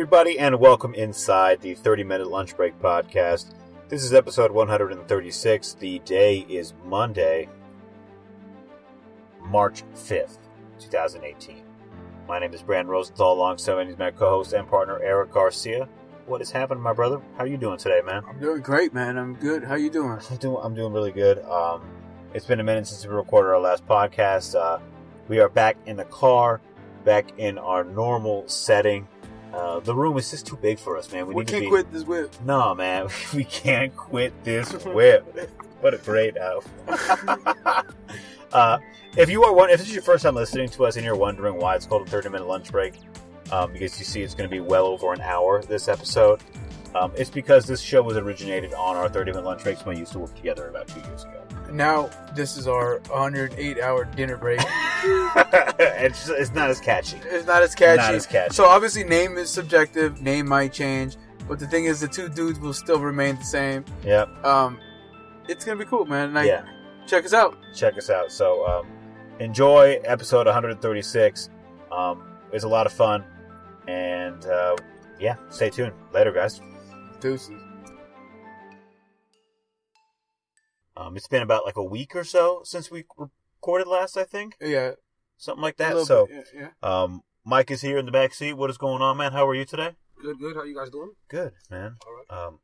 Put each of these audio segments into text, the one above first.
everybody, and welcome inside the 30 Minute Lunch Break podcast. This is episode 136. The day is Monday, March 5th, 2018. My name is Brandon Rosenthal, alongside me is my co host and partner, Eric Garcia. What is happening, my brother? How are you doing today, man? I'm doing great, man. I'm good. How you doing? I'm doing, I'm doing really good. Um, it's been a minute since we recorded our last podcast. Uh, we are back in the car, back in our normal setting. Uh, the room is just too big for us, man. We, need can't be... quit this whip. No, man, we can't quit this whip. what a great outfit. uh, if you are one, if this is your first time listening to us and you're wondering why it's called a 30 minute lunch break, um, because you see it's going to be well over an hour this episode, um, it's because this show was originated on our 30 minute lunch breaks when we used to work together about two years ago. Now this is our 108 hour dinner break. it's, it's not as catchy. It's not as catchy. Not as catchy. So obviously, name is subjective. Name might change, but the thing is, the two dudes will still remain the same. Yep. Um, it's gonna be cool, man. Like, yeah. check us out. check us out. So um, enjoy episode 136. Um, it's a lot of fun, and uh, yeah, stay tuned. Later, guys. Deuces. Um, it's been about like a week or so since we recorded last, I think, Yeah. something like that. So bit, yeah, um, Mike is here in the back seat. What is going on, man? How are you today? Good, good. How are you guys doing? Good, man. All right. Um,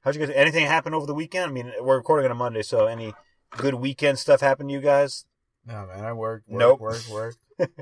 how'd you guys? Anything happen over the weekend? I mean, we're recording on a Monday, so any good weekend stuff happen to you guys? No, man. I work. work Nope. Work. Work.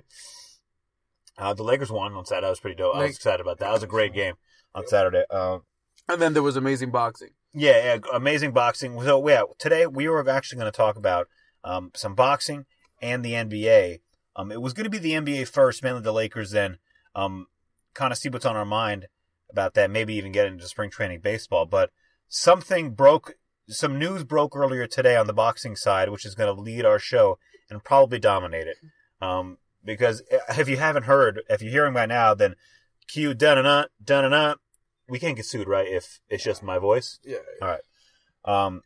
Uh, the Lakers won on Saturday. I was pretty dope. I was excited about that. That was a great game on Saturday. Um, and then there was amazing boxing. Yeah, yeah, amazing boxing. So yeah, today we were actually going to talk about um, some boxing and the NBA. Um, it was going to be the NBA first, mainly the Lakers. Then um, kind of see what's on our mind about that. Maybe even get into spring training baseball. But something broke. Some news broke earlier today on the boxing side, which is going to lead our show and probably dominate it. Um, because if you haven't heard, if you're hearing by now, then cue dun dun dun dun. We can't get sued, right? If it's just my voice. Yeah. All right. Um,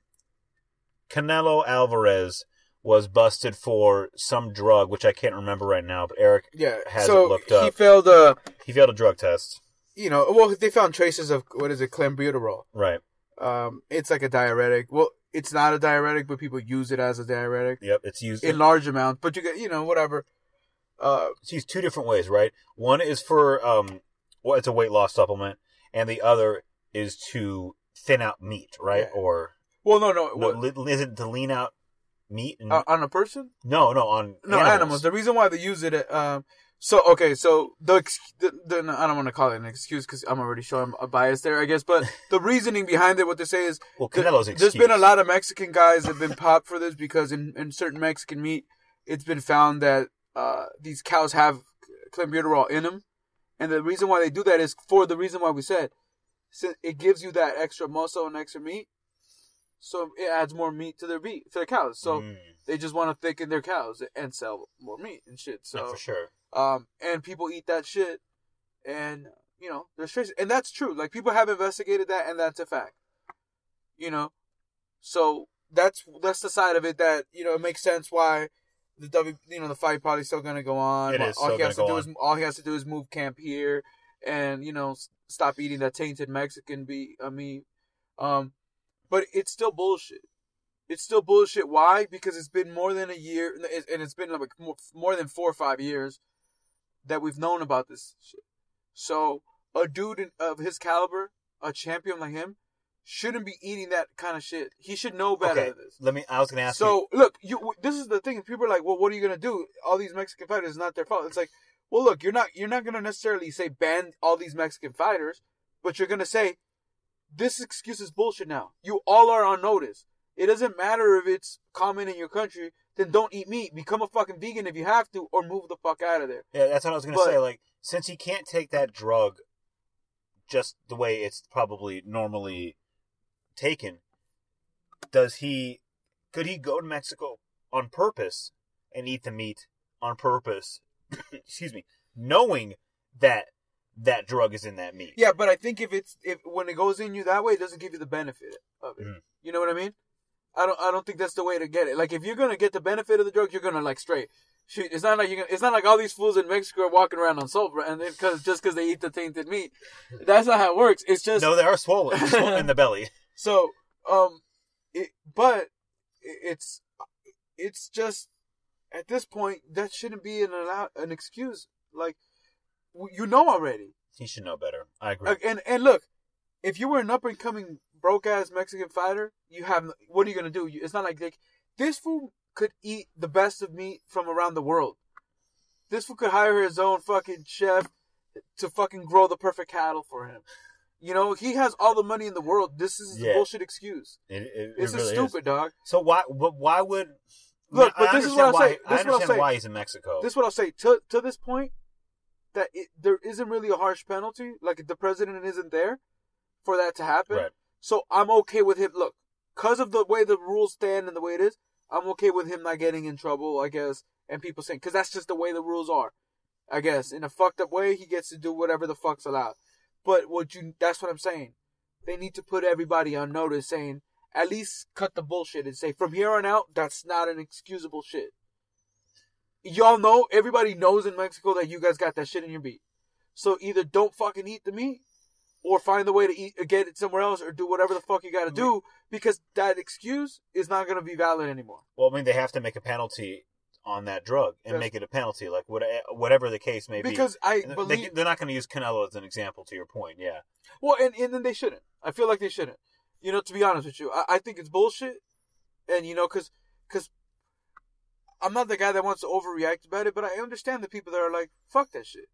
Canelo Alvarez was busted for some drug, which I can't remember right now. But Eric, Yeah. Has so it looked he failed. Uh, he failed a drug test. you know, well, they found traces of what is it, clenbuterol. Right. Um, it's like a diuretic. Well, it's not a diuretic, but people use it as a diuretic Yep. It's used. in large amounts. But you get, you know, whatever. Uh, it's used two different ways, right? One is for um, well, it's a weight loss supplement, and the other is to thin out meat, right? Yeah. Or well, no, no, no, what, li- is it to lean out meat? And, uh, on a person? no, no, on No, animals. The reason why they use it, um, so okay, so the, ex- the, the I don't want to call it an excuse because I'm already showing a bias there, I guess. But the reasoning behind it, what they say is, well, Canelo's there's excuse. been a lot of Mexican guys that have been popped for this because in, in certain Mexican meat, it's been found that uh, these cows have clenbuterol in them, and the reason why they do that is for the reason why we said, since it gives you that extra muscle and extra meat, so it adds more meat to their meat to the cows. So Mm, they just want to thicken their cows and sell more meat and shit. So for sure. um, and people eat that shit, and you know there's traces, and that's true. Like people have investigated that, and that's a fact. You know, so that's that's the side of it that you know it makes sense why the W, you know, the fight probably still gonna go on. It is all he has to do go is all he has to do is move camp here, and you know stop eating that tainted Mexican be I mean, um, but it's still bullshit. It's still bullshit. Why? Because it's been more than a year, and it's been like more, more than four or five years that we've known about this shit. So a dude of his caliber, a champion like him, shouldn't be eating that kind of shit. He should know better Okay, than this. let me. I was going to ask you. So look, you. This is the thing. People are like, "Well, what are you gonna do? All these Mexican fighters it's not their fault." It's like, well, look, you're not you're not gonna necessarily say ban all these Mexican fighters, but you're gonna say this excuse is bullshit. Now you all are on notice. It doesn't matter if it's common in your country. Then don't eat meat. Become a fucking vegan if you have to, or move the fuck out of there. Yeah, that's what I was going to But- say. Like, since he can't take that drug just the way it's probably normally taken, does he? Could he go to Mexico on purpose and eat the meat on purpose? excuse me, knowing that that drug is in that meat. Yeah, but I think if it's if when it goes in you that way, it doesn't give you the benefit of it. Mhm. You know what I mean? I don't I don't think that's the way to get it. Like if you're gonna get the benefit of the drug, you're gonna like straight shoot, it's not like you. It's not like all these fools in Mexico are walking around on salt, and then cause just because they eat the tainted meat. That's not how it works. It's just no, they are swollen, swollen in the belly. So. Um, it, but it's it's just at this point that shouldn't be an allow, an excuse. Like you know already. He should know better. I agree. And and look, if you were an up and coming broke ass Mexican fighter, you have what are you gonna do? It's not like they, this fool could eat the best of meat from around the world. This fool could hire his own fucking chef to fucking grow the perfect cattle for him. You know, he has all the money in the world. This is Yeah. a bullshit excuse. It, it, This it is really stupid, dog. So why? But why would? Look, I but this is what I'll why, say. I This is what I'll understand say. why he's in Mexico. This is what I'll say. To to this point, that it, there isn't really a harsh penalty. Like the president isn't there for that to happen. Right. So I'm okay with him. Look, because of the way the rules stand and the way it is, I'm okay with him not getting in trouble. I guess, and people saying because that's just the way the rules are. I guess in a fucked up way, he gets to do whatever the fuck's allowed. But what you—that's what I'm saying. They need to put everybody on notice, saying at least cut the bullshit and say from here on out, that's not an excusable shit. Y'all know, everybody knows in Mexico that you guys got that shit in your beat. So either don't fucking eat the meat, or find the way to eat, get it somewhere else, or do whatever the fuck you got to mm. do, because that excuse is not gonna be valid anymore. well, I mean, they have to make a penalty on that drug and make it a penalty, like what, whatever the case may Because be. Because I believe, they, they're not going to use Canelo as an example. To your point, yeah. well, and, and then they shouldn't. I feel like they shouldn't. You know, to be honest with you, I, I think it's bullshit, and you know, cause, cause I'm not the guy that wants to overreact about it, but I understand the people that are like, fuck that shit.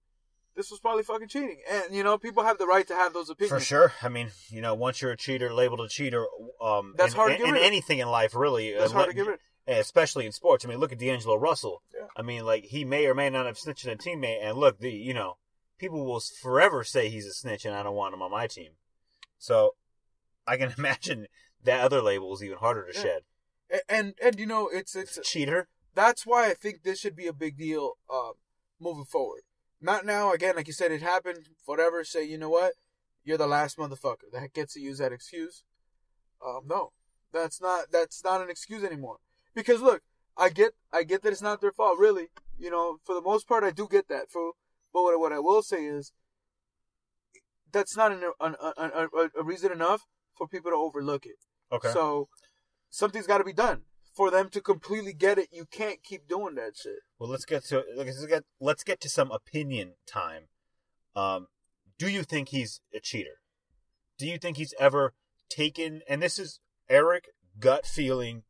This was probably fucking cheating, and you know, people have the right to have those opinions. For sure. I mean, you know, once you're a cheater, labeled a cheater, um, That's in, hard to get in rid of. anything in life, really. That's uh, hard to get rid. Especially in sports. I mean, look at D'Angelo Russell. Yeah. I mean, like he may or may not have snitched on a teammate, and look, the you know, people will forever say he's a snitch, and I don't want him on my team. So, I can imagine that other label is even harder to Yeah. shed. A- And and you know, it's it's Cheater. that's why I think this should be a big deal um, moving forward. Not now, again, like you said, it happened, whatever. Say, you know what? You're the last motherfucker that gets to use that excuse. Um, no, that's not that's not an excuse anymore. Because look, I get I get that it's not their fault, really. You know, for the most part, I do get that. For but what, what I will say is, that's not an, an, an, a, a reason enough for people to overlook it. Okay. So something's got to be done for them to completely get it. You can't keep doing that shit. well, let's get to let's get let's get to some opinion time. Um, do you think he's a cheater? Do you think he's ever taken? And this is Eric gut feeling.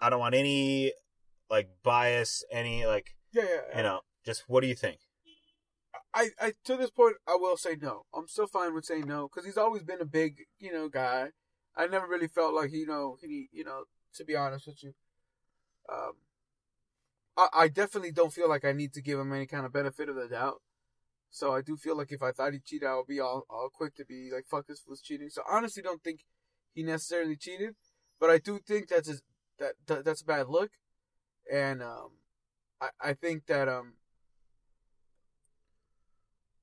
I don't want any like bias, any like Yeah, yeah. you know. Just what do you think? I, I to this point, I will say no. I'm still fine with saying no because he's always been a big, you know, guy. I never really felt like you know he, you know, to be honest with you, um, I, I definitely don't feel like I need to give him any kind of benefit of the doubt. So I do feel like if I thought he cheated, I would be all, all quick to be like, "Fuck, this was cheating." So I honestly, don't think he necessarily cheated, but I do think that's his, that, that that's a bad look, and um, I I think that um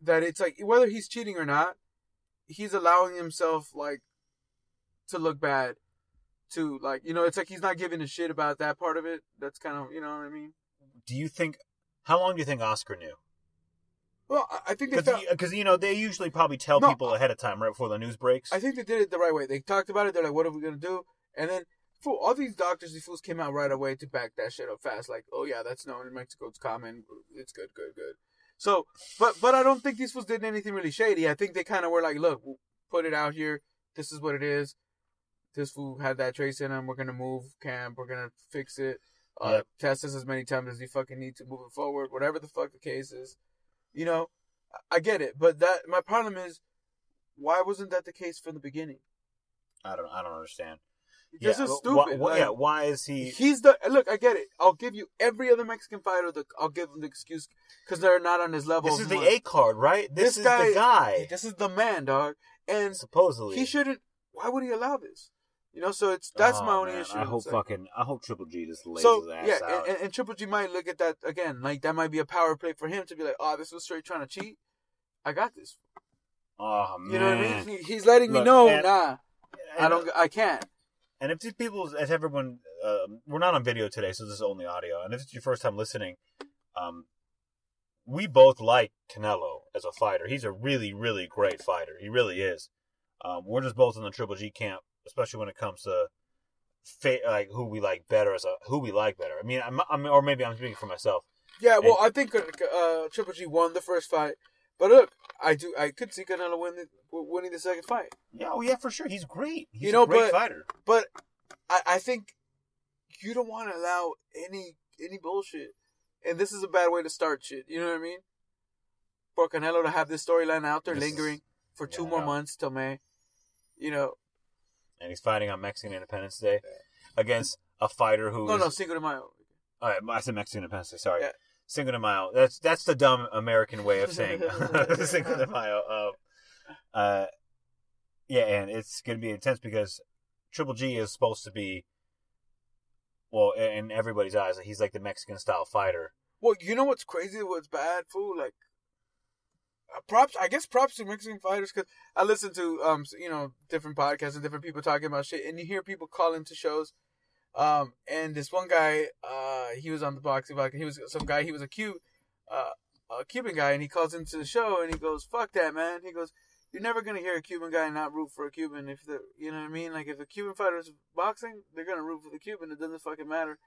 that it's like whether he's cheating or not, he's allowing himself like to look bad. To like you know, it's like he's not giving a shit about that part of it. That's kind of you know what I mean. Do you think? How long do you think Oscar knew? Well, I- think they felt, Because you know they usually probably tell No, people ahead of time right before the news breaks. I think they did it the right way. They talked about it. They're like, "What are we gonna do?" And then, fool, all these doctors, these fools came out right away to back that shit up fast. Like, "Oh yeah, that's known in Mexico. It's common. It's good, good, good." So, but but I don't think these fools did anything really shady. I think they kind of were like, "Look, we'll put it out here. This is what it is. This fool had that trace in him. We're gonna move camp. We're gonna fix it. Uh, Yep. Test this as many times as you fucking need to move it forward. Whatever the fuck the case is, you know." I- I get it, but that my problem is, why wasn't that the case from the beginning? I don't. I don't understand. This Yeah, is stupid. wh- like, yeah. Why is he? He's the look. I get it. I'll give you every other Mexican fighter. The I'll give them the excuse because they're not on his level. This is the. A card, right? This, This is guy- the guy. This is the man, dog. And Supposedly, he shouldn't. Why would he allow this? You know. So it's that's Oh, my only man, issue. I hope like- fucking. I hope Triple G just lays So his ass yeah, out. and, and Triple G might look at that again. Like that might be a power play for him to be like, oh, this was straight trying to cheat. I got this. oh man. You know what I mean? He- He's letting me know, and- nah, I don't, I can't. And if these people, as everyone uh, we're not on video today, so this is only audio. And if it's your first time listening, um, we both like Canelo as a fighter. He's a really, really great fighter. He really is. Um, we're just both in the Triple G camp, especially when it comes to fa- like who we like better as a who we like better. I mean, I'm, I'm or maybe I'm speaking for myself. Yeah, well, I think uh, Triple G won the first fight, but look, I do I could see Canelo win the, winning the second fight. Yeah, oh yeah, for sure. He's great. He's You know, a great but- fighter. But I, I think you don't want to allow any any bullshit, and this is a bad way to start shit. You know what I mean? For Canelo to have this storyline out there This is- lingering for two yeah, more months till May, you know, And he's fighting on Mexican Independence Day against a fighter who no, is- no, Cinco de Mayo. All right, I said Mexican Independence Day. Sorry, Yeah. Cinco de Mayo. That's that's the dumb American way of saying Cinco de Mayo. Um, uh, yeah, and it's gonna be intense because Triple G is supposed to be, well, in everybody's eyes, he's like the Mexican style fighter. Well, you know what's crazy? What's bad, fool? Like, uh, props. I guess props to Mexican fighters because I listen to um, you know, different podcasts and different people talking about shit, and you hear people call into shows. Um, and this one guy, uh, he was on the boxing podcast. He was some guy. He was a Cu, uh, a Cuban guy, and he calls into the show, and he goes, "Fuck that, man." He goes, "You're never gonna hear a Cuban guy not root for a Cuban if the, you know what I mean? Like if a Cuban fighter's boxing, they're gonna root for the Cuban. It doesn't fucking matter."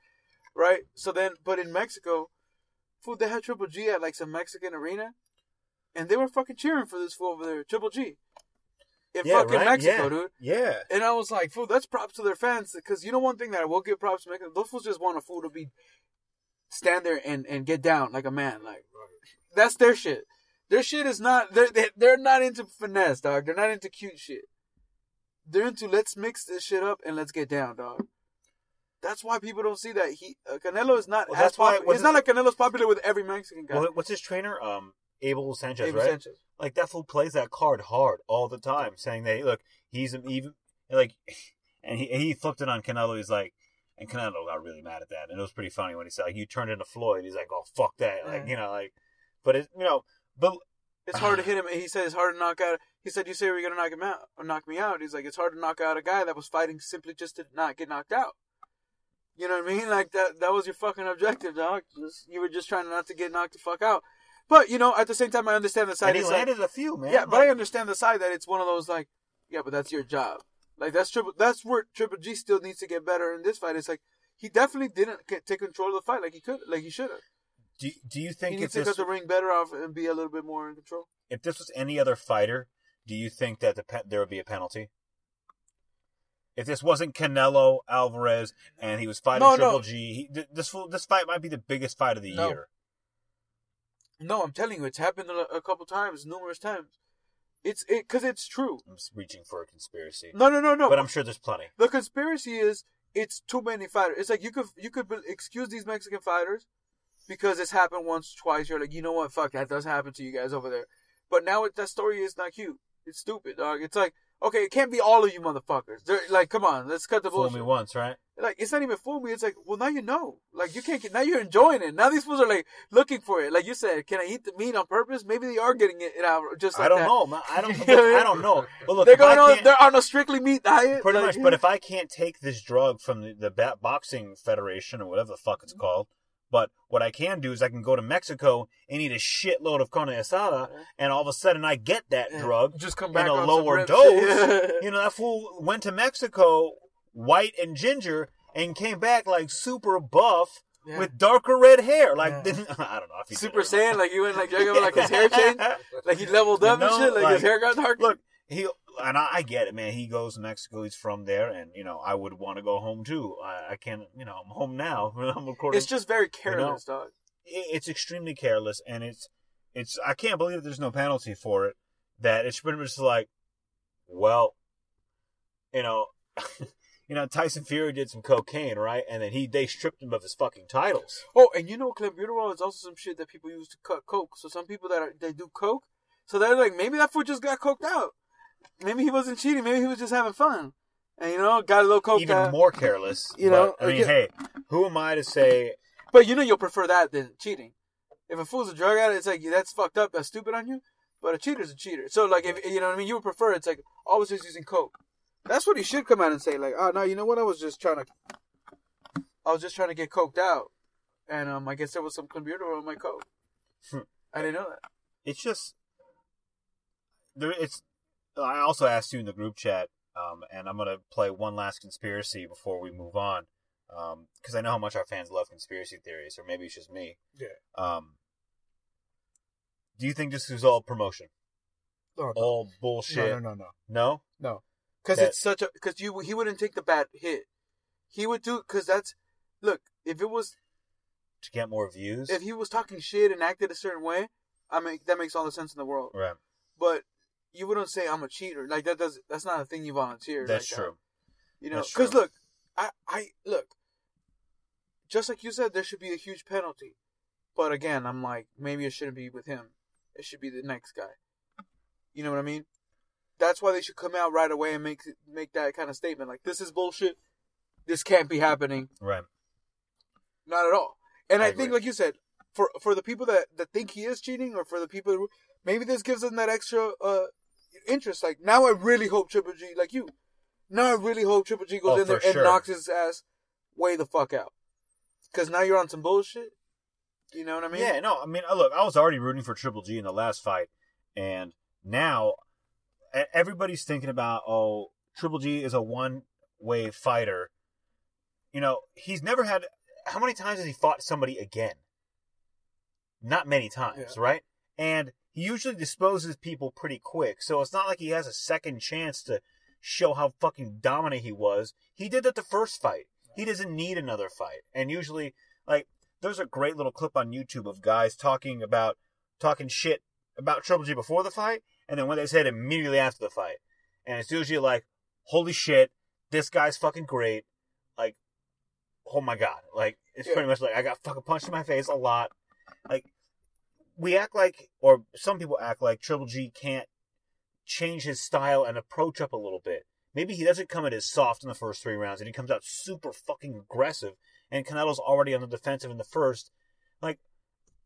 Right? So then, but in Mexico, food they had Triple G at like some Mexican arena, and they were fucking cheering for this fool over there, Triple G, in fucking Mexico, yeah. dude. Yeah. And I was like, fool, that's props to their fans, because you know one thing that I will give props to Mexico, those fools just want a fool to be stand there and and get down like a man, like that's their shit. Their shit is not they're they- they're not into finesse, dog. They're not into cute shit. They're into let's mix this shit up and let's get down, dog. That's why people don't see that he uh, Canelo is not Well, that's why- popular. It's it- not like Canelo's popular with every Mexican guy. Well, what's his trainer? Um, Abel Sanchez, Abel right? Sanchez. Like that fool plays that card hard all the time, saying that look, he's even like, and he he flipped it on Canelo. He's like, and Canelo got really mad at that, and it was pretty funny when he said like, you turned into Floyd. He's like, oh fuck that, like you know, like, but it you know, but It's hard to hit him. He said it's hard to knock out. He said, "You say we're gonna knock him out or knock me out." He's like, "It's hard to knock out a guy that was fighting simply just to not get knocked out." You know what I mean? Like that. That was your fucking objective, dog. Just, you were just trying not to get knocked the fuck out. But you know, at the same time, I understand the side. and he it's like- landed a few, man. yeah, but I understand the side that it's one of those like, yeah, but that's your job. Like that's triple. That's where Triple G still needs to get better in this fight. It's like he definitely didn't get, take control of the fight like he could, like he should have. do do you He think if needs to this cut the ring better off and be a little bit more in control. if this was any other fighter, do you think that the pe- there would be a penalty? If this wasn't Canelo Alvarez and he was fighting No, Triple no. G, he, this this fight might be the biggest fight of the No. year. No, I'm telling you, it's happened a, a couple times, numerous times. It's it because it's true. I'm reaching for a conspiracy, No, no, no, no. but I'm sure there's plenty. the conspiracy is it's too many fighters. It's like you could you could excuse these Mexican fighters because it's happened once, twice. You're like, you know what? Fuck, that does happen to you guys over there. But now it, that story is not cute. It's stupid, dog. It's like, okay, it can't be all of you motherfuckers. They're like, come on, let's cut the bullshit. Fool bullshit. me once, right? Like, it's not even fool me. It's like, well, now you know. Like, you can't get. Now you're enjoying it. Now these fools are like looking for it. Like you said, can I eat the meat on purpose? Maybe they are getting it out just like I don't that. know, man. I don't. Know I don't know. But look, they're going on. They're on a strictly meat diet. pretty like- much. But if I can't take this drug from the, the boxing federation or whatever the fuck it's mm-hmm. called, but what I can do is I can go to Mexico and eat a shitload of carne asada, and all of a sudden I get that drug just come back in back a on some lower dose. you know, that fool went to Mexico white and ginger and came back like super buff Yeah. with darker red hair. Like Yeah. didn't, I don't know if he Super it. Saiyan, like he went like Dragon, like his hair changed, like he leveled up You and shit, like, like, his hair got darker. Look, he and I, I get it, man. He goes to Mexico. He's from there, and you know, I would want to go home too. I, I can't, you know, I'm home now. I'm recording. it's just very careless, dog. it- it's extremely careless, and it's it's. I can't believe there's no penalty for it. That it's pretty much like, well, you know, you know, Tyson Fury did some cocaine, right? And then he they stripped him of his fucking titles. Oh, and you know, clenbuterol is also some shit that people use to cut coke. So some people that are, they do coke, so they're like, maybe that fool just got coked out. Maybe he wasn't cheating. Maybe he was just having fun, and you know, got a little coke Even more careless, You know, but, I mean, again- hey, who am I to say? But you know, you'll prefer that than cheating. If a fool's a drug addict, it's like that's fucked up. That's stupid on you. But a cheater's a cheater. So like, if you know what I mean, you would prefer it's like always just using coke. That's what he should come out and say. Like, oh no, you know what? I was just trying to I was just trying to get coked out, and um, I guess there was some computer on my coke. Hmm. I didn't know that. It's just there. It's. I also asked you in the group chat, um, and I'm gonna play one last conspiracy before we move on, because I know how much our fans love conspiracy theories, or maybe it's just me. Yeah. Um, do you think this is all promotion? No, All bullshit? no, no, no, No? no. Because That- it's such a because you he wouldn't take the bad hit. He would do because that's look if it was To get more views? if he was talking shit and acted a certain way, I mean that makes all the sense in the world. right. But you wouldn't say I'm a cheater. Like that does that's not a thing you volunteer. That's like that. true. You know, because look, I, I look. Just like you said, there should be a huge penalty, but again, I'm like, maybe it shouldn't be with him. It should be the next guy. You know what I mean? That's why they should come out right away and make make that kind of statement. Like, this is bullshit. This can't be happening. Right. Not at all. And I I, think, like you said, for for the people that, that think he is cheating, or for the people, who, maybe this gives them that extra uh, interest. Like now, I really hope Triple G, like you, now I really hope Triple G goes Oh, in there for and knocks his ass way the fuck out. Because now you're on some bullshit. You know what I mean? yeah, no, I mean, uh, look, I was already rooting for Triple G in the last fight, and now everybody's thinking about, oh, Triple G is a one way fighter. You know, he's never had. How many times has he fought somebody again? Not many times, Yeah. right? And he usually disposes people pretty quick, so it's not like he has a second chance to show how fucking dominant he was. He did that the first fight. He doesn't need another fight. And usually, like, there's a great little clip on YouTube of guys talking about talking shit about Triple G before the fight, and then what they said immediately after the fight. And it's usually like, holy shit, this guy's fucking great. Like, oh my god. Like, it's Yeah. pretty much like, I got fucking punched in my face a lot. Like, we act like, or some people act like Triple G can't change his style and approach up a little bit. Maybe he doesn't come in as soft in the first three rounds, and he comes out super fucking aggressive, and Canelo's already on the defensive in the first. Like,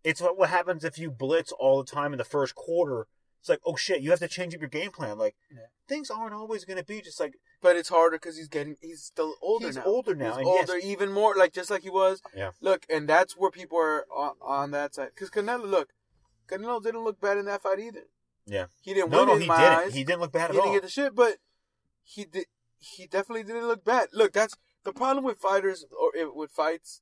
it's what, what happens if you blitz all the time in the first quarter. It's like, oh shit, you have to change up your game plan. Like, Yeah. things aren't always going to be just like, But it's harder because he's getting he's still older he's now. older now. He's yes, older, even more like just like he was. Yeah. Look, and that's where people are on, on that side. Because Canelo, look, Canelo didn't look bad in that fight either. Yeah. He didn't no, win no, in he my didn't. eyes. He didn't look bad at all. he didn't get the shit, but he did. He definitely didn't look bad. Look, that's the problem with fighters or eh, with fights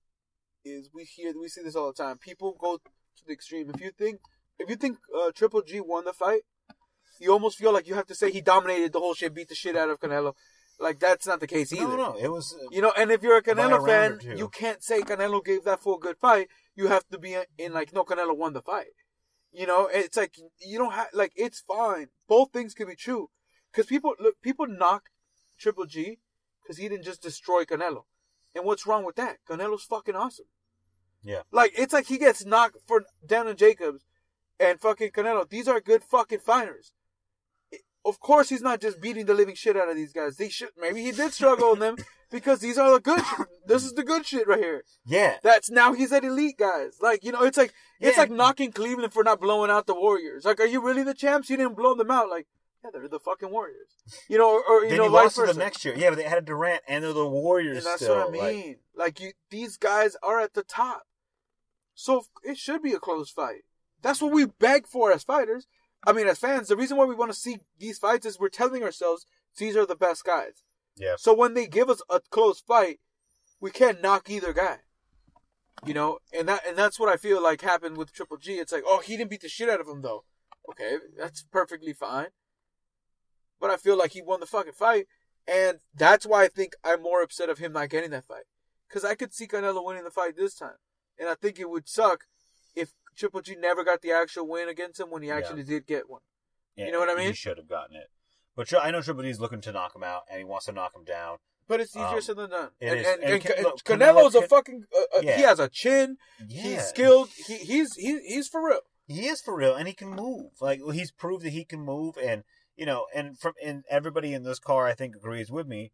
is we hear we see this all the time. People go to the extreme. If you think if you think uh, Triple G won the fight, you almost feel like you have to say he dominated the whole shit, beat the shit out of Canelo. Like that's not the case either. no, no, it was. uh, You know, and if you're a Canelo fan, you can't say Canelo gave that full good fight. You have to be in like, no, Canelo won the fight. You know, it's like you don't have like it's fine. Both things can be true, because people look, people knock Triple G because he didn't just destroy Canelo. And what's wrong with that? Canelo's fucking awesome. Yeah. Like it's like he gets knocked for Daniel Jacobs and fucking Canelo. These are good fucking fighters. Of course, he's not just beating the living shit out of these guys. They should maybe he did struggle in them because these are the good. Shit. This is the good shit right here. yeah. That's now he's at elite guys. Like you know, it's like it's like knocking Cleveland for not blowing out the Warriors. Like, are you really the champs? You didn't blow them out. Like, yeah, they're the fucking Warriors. You know, or, or you then know, lost to versa. the next year. Yeah, but they had a Durant and they're the Warriors And that's still. what I like- mean. Like, you, these guys are at the top, so it should be a close fight. That's what we beg for as fighters. I mean, as fans, the reason why we want to see these fights is we're telling ourselves these are the best guys. yeah. So when they give us a close fight, we can't knock either guy. You know, and that and that's what I feel like happened with Triple G. It's like, oh, he didn't beat the shit out of him though. Okay, that's perfectly fine. But I feel like he won the fucking fight, and that's why I think I'm more upset of him not getting that fight. Because I could see Canelo winning the fight this time, and I think it would suck Triple G never got the actual win against him when he Yeah. actually did get one. Yeah, You know what I mean? He should have gotten it. But I know Triple D's looking to knock him out, and he wants to knock him down. But it's easier Um, said than done. and, is. and, And Can- look, Canelo's Canelo a fucking. Uh, uh, Yeah. He has a chin. Yeah. He's skilled. He, he's he, he's for real. He is for real, and he can move. Like he's proved that he can move, and you know, and from and everybody in this car, I think, agrees with me,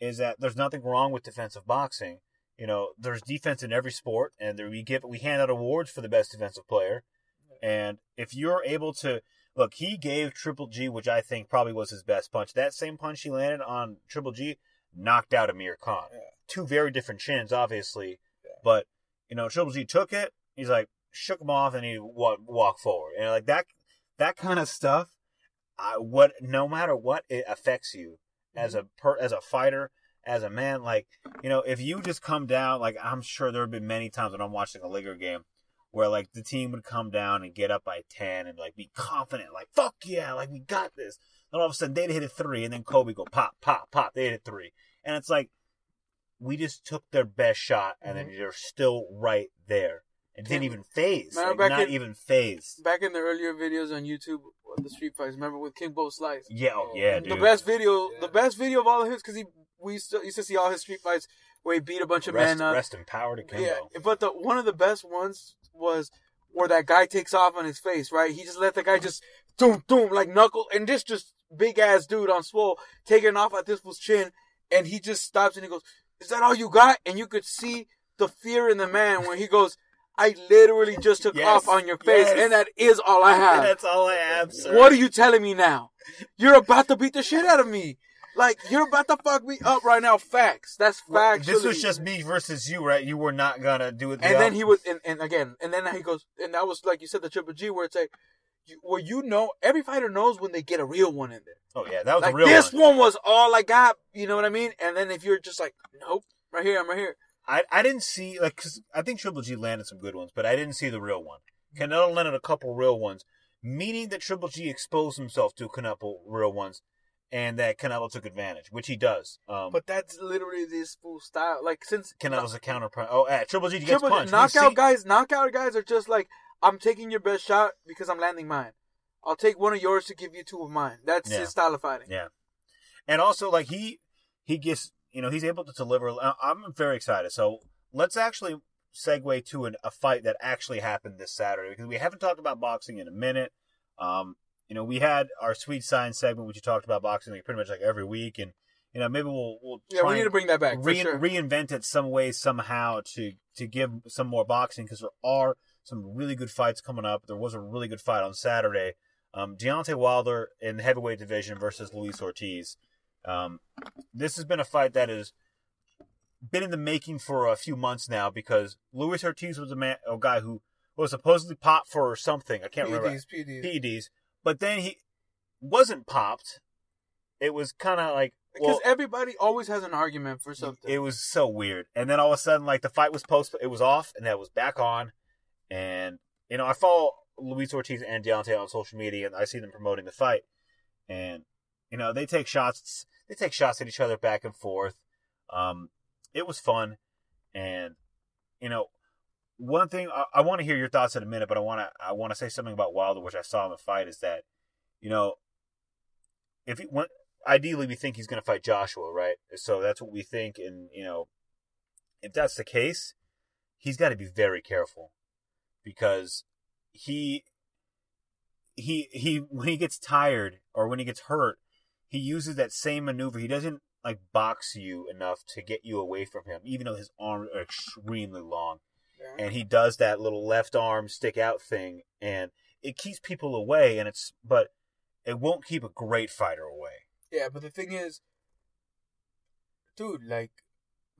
is that there's nothing wrong with defensive boxing. You know, there's defense in every sport, and there, we give we hand out awards for the best defensive player. And if you're able to look, he gave Triple G, which I think probably was his best punch. That same punch he landed on Triple G, knocked out Amir Khan. Yeah. Two very different chins, obviously, Yeah. but you know Triple G took it. He's like shook him off and he walk, walk forward, and like that that kind of stuff. I, what no matter what it affects you as mm-hmm. a per, as a fighter as a man like you know if you just come down like i'm sure there have been many times when i'm watching a Laker game where like the team would come down and get up by 10 and like be confident like fuck yeah like we got this. And all of a sudden they'd hit a three and then kobe go pop pop pop they hit a three. And it's like we just took their best shot and mm-hmm. then they're still right there it didn't even phase like, back not in- even phased Back in the earlier videos on YouTube, uh, the street fights. Remember with Kimbo Slice? yeah oh, yeah dude the best video, Yeah. the best video of all of his, because he we used to, used to see all his street fights where he beat a bunch of rest, men up. rest in power to Kimbo. Yeah, but the one of the best ones was where that guy takes off on his face. Right, he just let the guy just doom doom like knuckle, and this just big ass dude on swole taking off at this fool's chin, and he just stops and he goes, "Is that all you got?" And you could see the fear in the man when he goes. I literally just took Yes, off on your face, yes. and that is all I have. That's all I have, sir. What are you telling me now? You're about to beat the shit out of me. Like you're about to fuck me up right now. Facts. That's facts. This was just me versus you, right? You were not gonna do it. the And then he was, and, and again, and then he goes, and that was like you said, the triple G, where it's like, where you know, every fighter knows when they get a real one in there. Oh yeah, that was Like a real this one. one. was all I got. You know what I mean? And then if you're just like, nope, right here, I'm right here. I I didn't see like because I think Triple G landed some good ones, but I didn't see the real one. Canelo landed a couple real ones, meaning that Triple G exposed himself to a couple real ones, and that Canelo took advantage, which he does. Um, But that's literally this full style. Like since Canelo's a counter. punch. Oh, uh, Triple G gets Triple punched. Knockout guys, knockout guys are just like I'm taking your best shot because I'm landing mine. I'll take one of yours to give you two of mine. That's Yeah. his style of fighting. Yeah, and also like he he gets you know he's able to deliver. I- I'm very excited. So let's actually segue to an, a fight that actually happened this Saturday because we haven't talked about boxing in a minute. Um, you know, we had our sweet science segment, which you talked about boxing like pretty much like every week, and you know maybe we'll we'll Yeah, we need to bring that back rein- sure. reinvent it some way somehow to to give some more boxing because there are some really good fights coming up. There was a really good fight on Saturday. Um, Deontay Wilder in the heavyweight division versus Luis Ortiz. Um, this has been a fight that has been in the making for a few months now because Luis Ortiz was a man, a guy who was supposedly popped for something. I can't remember. PEDs, PEDs. PEDs, but then he wasn't popped. It was kind of like Because well, everybody always has an argument for something. it was so weird. And then all of a sudden, like the fight was post, it was off, and then it was back on. And you know, I follow Luis Ortiz and Deontay on social media, and I see them promoting the fight. And you know, they take shots. They take shots at each other back and forth. Um, it was fun, and you know, one thing I, I want to hear your thoughts in a minute, but I want to I want to say something about Wilder, which I saw in the fight, is that you know, if he went ideally we think he's going to fight Joshua, right? So that's what we think, and you know, if that's the case, he's got to be very careful because he he he when he gets tired or when he gets hurt, he uses that same maneuver. He doesn't like box you enough to get you away from him, even though his arms are extremely long Yeah. and he does that little left arm stick out thing and it keeps people away and it's but it won't keep a great fighter away Yeah, but the thing is, dude, like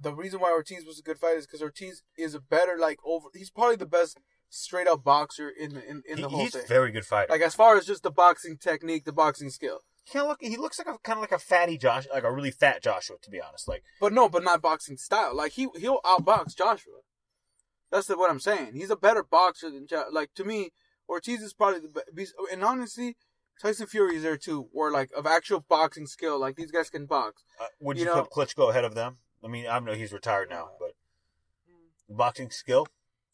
the reason why Ortiz was a good fighter is because Ortiz is a better like over. He's probably the best straight up boxer in the in, in He- the whole he's thing. a very good fighter Like as far as just the boxing technique, the boxing skill. He kinda look he looks like a kind of like a fatty josh like a really fat joshua to be honest like But no, but not boxing style. Like he he'll outbox Joshua. That's what I'm saying. He's a better boxer than like to me. Ortiz is probably the best. And honestly, Tyson Fury is there too, where like of actual boxing skill. Like these guys can box. uh, would You you, know- put klitschko ahead of them i mean i don't know he's retired now but boxing skill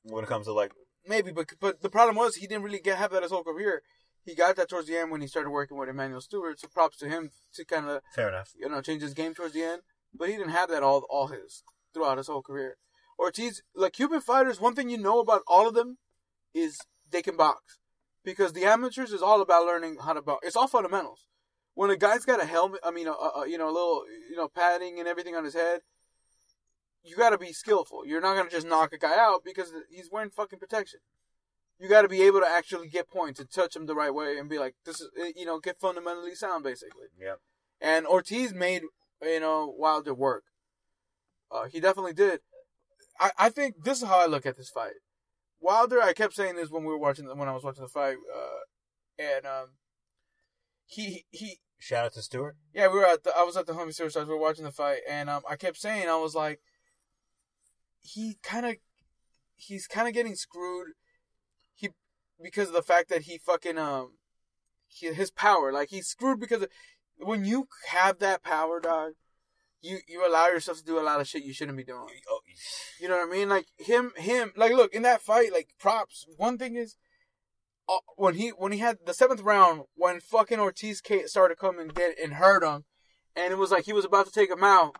when it comes to like Maybe, but but the problem was he didn't really get have that his whole career. He got that towards the end when he started working with Emanuel Steward. So props to him to kind of fair enough you know change his game towards the end. But he didn't have that all all his throughout his whole career. Ortiz, like Cuban fighters, one thing you know about all of them is they can box because the amateurs is all about learning how to box. It's all fundamentals. When a guy's got a helmet, I mean, a, a, you know, a little, you know, padding and everything on his head, you got to be skillful. You're not gonna just knock a guy out because he's wearing fucking protection. You got to be able to actually get points and touch him the right way and be like, this is, you know, get fundamentally sound basically. yeah And Ortiz made you know, Wilder work. Uh, he definitely did. I, I think this is how I look at this fight. Wilder, I kept saying this when we were watching when I was watching the fight, uh, and um, he he Shout out to Stewart. yeah, we were at the I was at the homie Stars. We were watching the fight, and um, I kept saying I was like, he kind of, he's kind of getting screwed. Because of the fact that he fucking um, he, his power like he's screwed because of, when you have that power, dog, you you allow yourself to do a lot of shit you shouldn't be doing. Oh, You know what I mean? Like him, him. Like, look in that fight. Like props. One thing is, uh, when he when he had the seventh round, when fucking Ortiz Kate started coming and get and hurt him, and it was like he was about to take him out.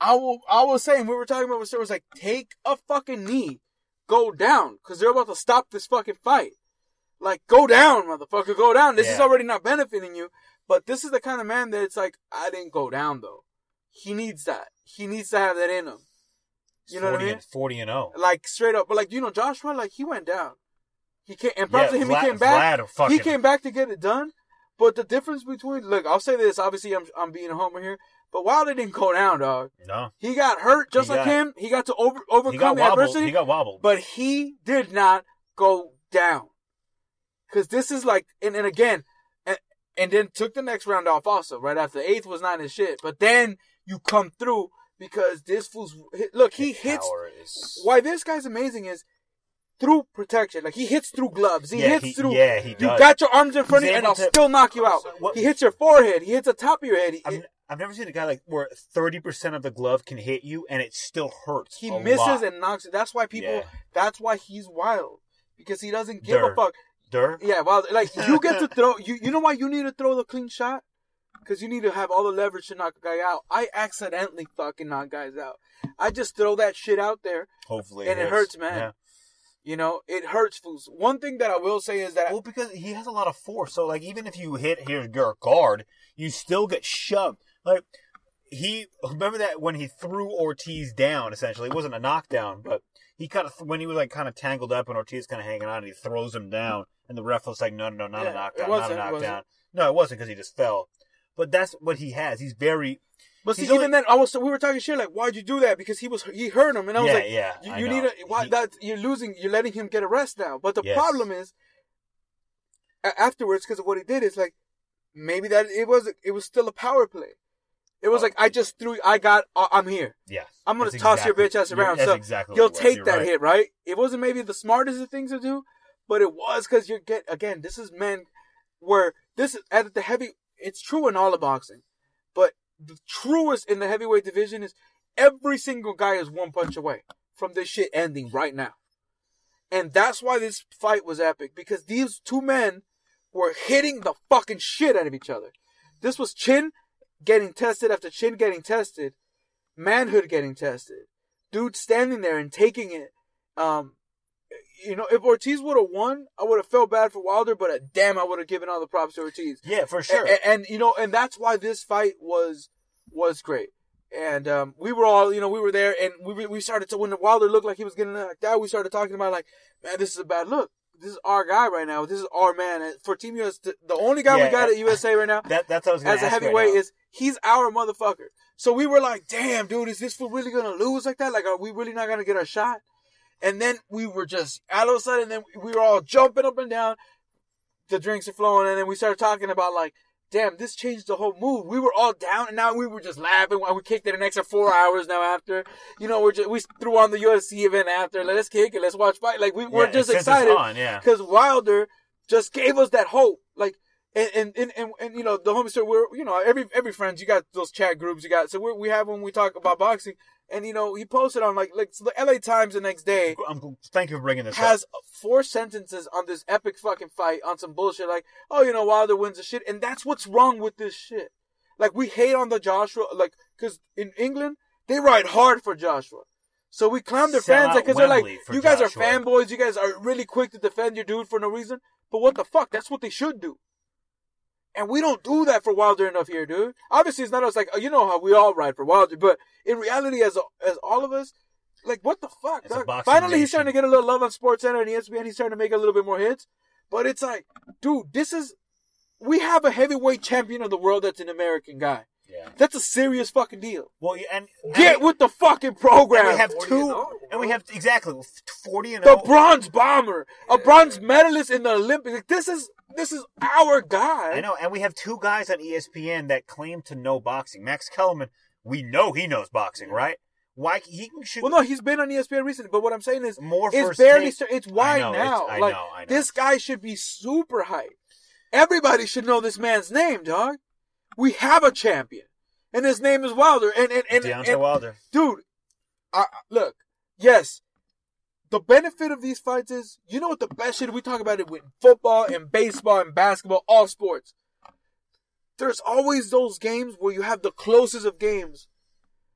I will. I was saying we were talking about. It was like take a fucking knee, go down, because they're about to stop this fucking fight. Like go down, motherfucker, go down. This is already not benefiting you. But this is the kind of man that it's like I didn't go down though. He needs that. He needs to have that in him. You know what I mean? and- Forty and oh. zero. like straight up. But like you know, Joshua, like he went down. He came and props to him. Vlad, he came back. Vlad fucking, He came back to get it done. But the difference between look, I'll say this. Obviously, I'm I'm being a homer here. But Wilder didn't go down, dog. No, He got hurt just He like got- him. He got to over he overcome got wobbled. adversity. He got wobbled. but he did not go down. Because this is like, and, and again, and, and then took the next round off also. Right after eighth was not his shit. But then you come through because this fool's look. He hits is- why this guy's amazing is through protection. Like he hits through gloves. He Yeah, hits he- through. yeah, he you does. got your arms in front He's of you, and I'll to- still knock you oh, out. What- He hits your forehead. He hits the top of your head. He, I've, I've never seen a guy like where thirty percent of the glove can hit you and it still hurts. he misses lot. and knocks. That's why people. Yeah. That's why he's wild because he doesn't give a fuck. Yeah, well, like you get to throw. You you know why you need to throw the clean shot? Because you need to have all the leverage to knock a guy out. I accidentally fucking knock guys out. I just throw that shit out there. Hopefully, And it hurts, man. Yeah. You know, it hurts fools. One thing that I will say is that Well, because he has a lot of force, so like even if you hit here your guard, you still get shoved. Like he remember that when he threw Ortiz down, essentially it wasn't a knockdown, but he kind of when he was like kind of tangled up and Ortiz kind of hanging on, and he throws him down, and the ref was like, no, no, no, not Yeah, a knockdown, not a knockdown. No, it wasn't because he just fell. But that's what he has. He's very But see, He's even then, I was we were talking shit like, why'd you do that? Because he was he hurt him, and I was yeah, like, yeah. you, you need a why He- that you're losing, you're letting him get a rest now. But the Yes. problem is, afterwards, because of what he did, is like maybe that it was it was still a power play. It was Oh. like I just threw, I got, I'm here. yeah. I'm gonna toss your bitch ass around. So exactly you'll what it was. take that right. hit, right? It wasn't maybe the smartest of things to do, but it was because you're get again. This is men where this is at the heavy. It's true in all of boxing, but the truest in the heavyweight division is every single guy is one punch away from this shit ending right now, and that's why this fight was epic because these two men were hitting the fucking shit out of each other. This was chin getting tested after chin getting tested, manhood getting tested, dude standing there and taking it. Um, you know, if Ortiz would have won, I would have felt bad for Wilder, but uh, damn, I would have given all the props to Ortiz. Yeah, for sure. And, and, you know, and that's why this fight was was great. And um, we were all, you know, we were there, and we we started to when Wilder looked like he was getting knocked out. We started talking about like, man, this is a bad look. This is our guy right now. This is our man. And for Team US, the only guy Yeah, we got at USA right now that, that's what I was as a right heavyweight now. is he's our motherfucker. So we were like, damn, dude, is this fool really gonna lose like that? Like, are we really not gonna get our shot? And then we were just all of a sudden, then we were all jumping up and down. The drinks are flowing, and then we started talking about like, damn, this changed the whole mood. We were all down, and now we were just laughing. while We kicked it an extra four hours now after. You know, we're just we threw on the UFC event after. Let's kick it. Let's watch fight. Like we, we're Yeah, just excited on, yeah. because Wilder just gave us that hope. Like, and and, and, and, and, you know, the homie said we're you know every every friends you got those chat groups you got so we we have when we talk about boxing and you know he posted on like like so the L.A. Times the next day I'm, thank you for bringing this up. has four sentences on this epic fucking fight on some bullshit like oh you know Wilder wins the shit and that's what's wrong with this shit like we hate on the Joshua like because in England they ride hard for Joshua. So we clown their Sell fans because they're like, you guys Joshua." are fanboys. You guys are really quick to defend your dude for no reason. But what the fuck? That's what they should do. And we don't do that for Wilder enough here, dude. Obviously, it's not us like, you know how we all ride for Wilder, but in reality, as as all of us, like, what the fuck? As a dog? boxing Finally, he's nation. starting to get a little love on Sports Center and ESPN. He's starting to make a little bit more hits. But it's like, dude, this is, we have a heavyweight champion of the world that's an American guy. Yeah. That's a serious fucking deal. Well, yeah, and Get and, with the fucking program. and we have two, and oh, and we have exactly forty and the oh. bronze bomber, a bronze medalist in the Olympics. Like, this is this is our guy. I know, and we have two guys on ESPN that claim to know boxing. Max Kellerman, we know he knows boxing, right? Why he can shoot Well, no, he's been on ESPN recently, but what I'm saying is, more it's first barely. take. st- It's I wide know, now. it's- I like know, I know. this guy should be super hyped. Everybody should know this man's name, dog. We have a champion, and his name is Wilder. And and and, Deontay and- Wilder. dude, I, look, yes, the benefit of these fights is, you know what the best shit we talk about it with football and baseball and basketball, all sports. There's always those games where you have the closest of games,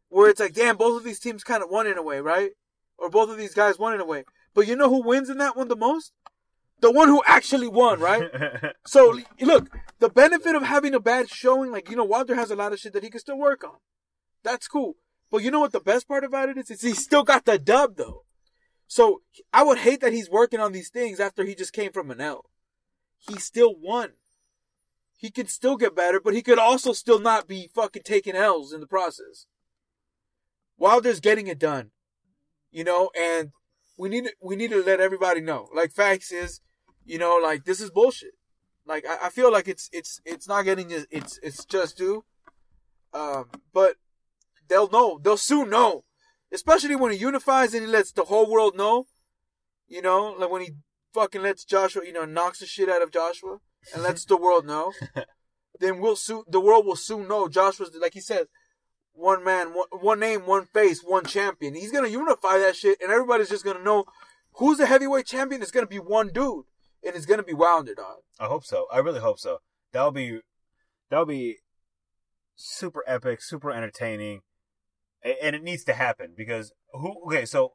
where it's like, damn, both of these teams kind of won in a way, right? Or both of these guys won in a way. But you know who wins in that one the most? The one who actually won, right? So look, the benefit of having a bad showing, like you know, Wilder has a lot of shit that he can still work on. That's cool. But you know what the best part about it is? Is he still got the dub though. So I would hate that he's working on these things after he just came from an L. He still won. He could still get better, but he could also still not be fucking taking L's in the process. Wilder's getting it done, you know, and we need we need to let everybody know. Like facts is, you know, like this is bullshit. Like I, I feel like it's it's it's not getting its it's it's just due. Um, but they'll know. They'll soon know. Especially when he unifies and he lets the whole world know. You know, like when he fucking lets Joshua, you know, knocks the shit out of Joshua and lets the world know. then we'll soon the world will soon know Joshua's like he said, one man, one, one name, one face, one champion. He's gonna unify that shit, and everybody's just gonna know who's the heavyweight champion. It's gonna be one dude, and it's gonna be Wilder, dog. I hope so. I really hope so. That'll be that'll be super epic, super entertaining, and it needs to happen because who? Okay, so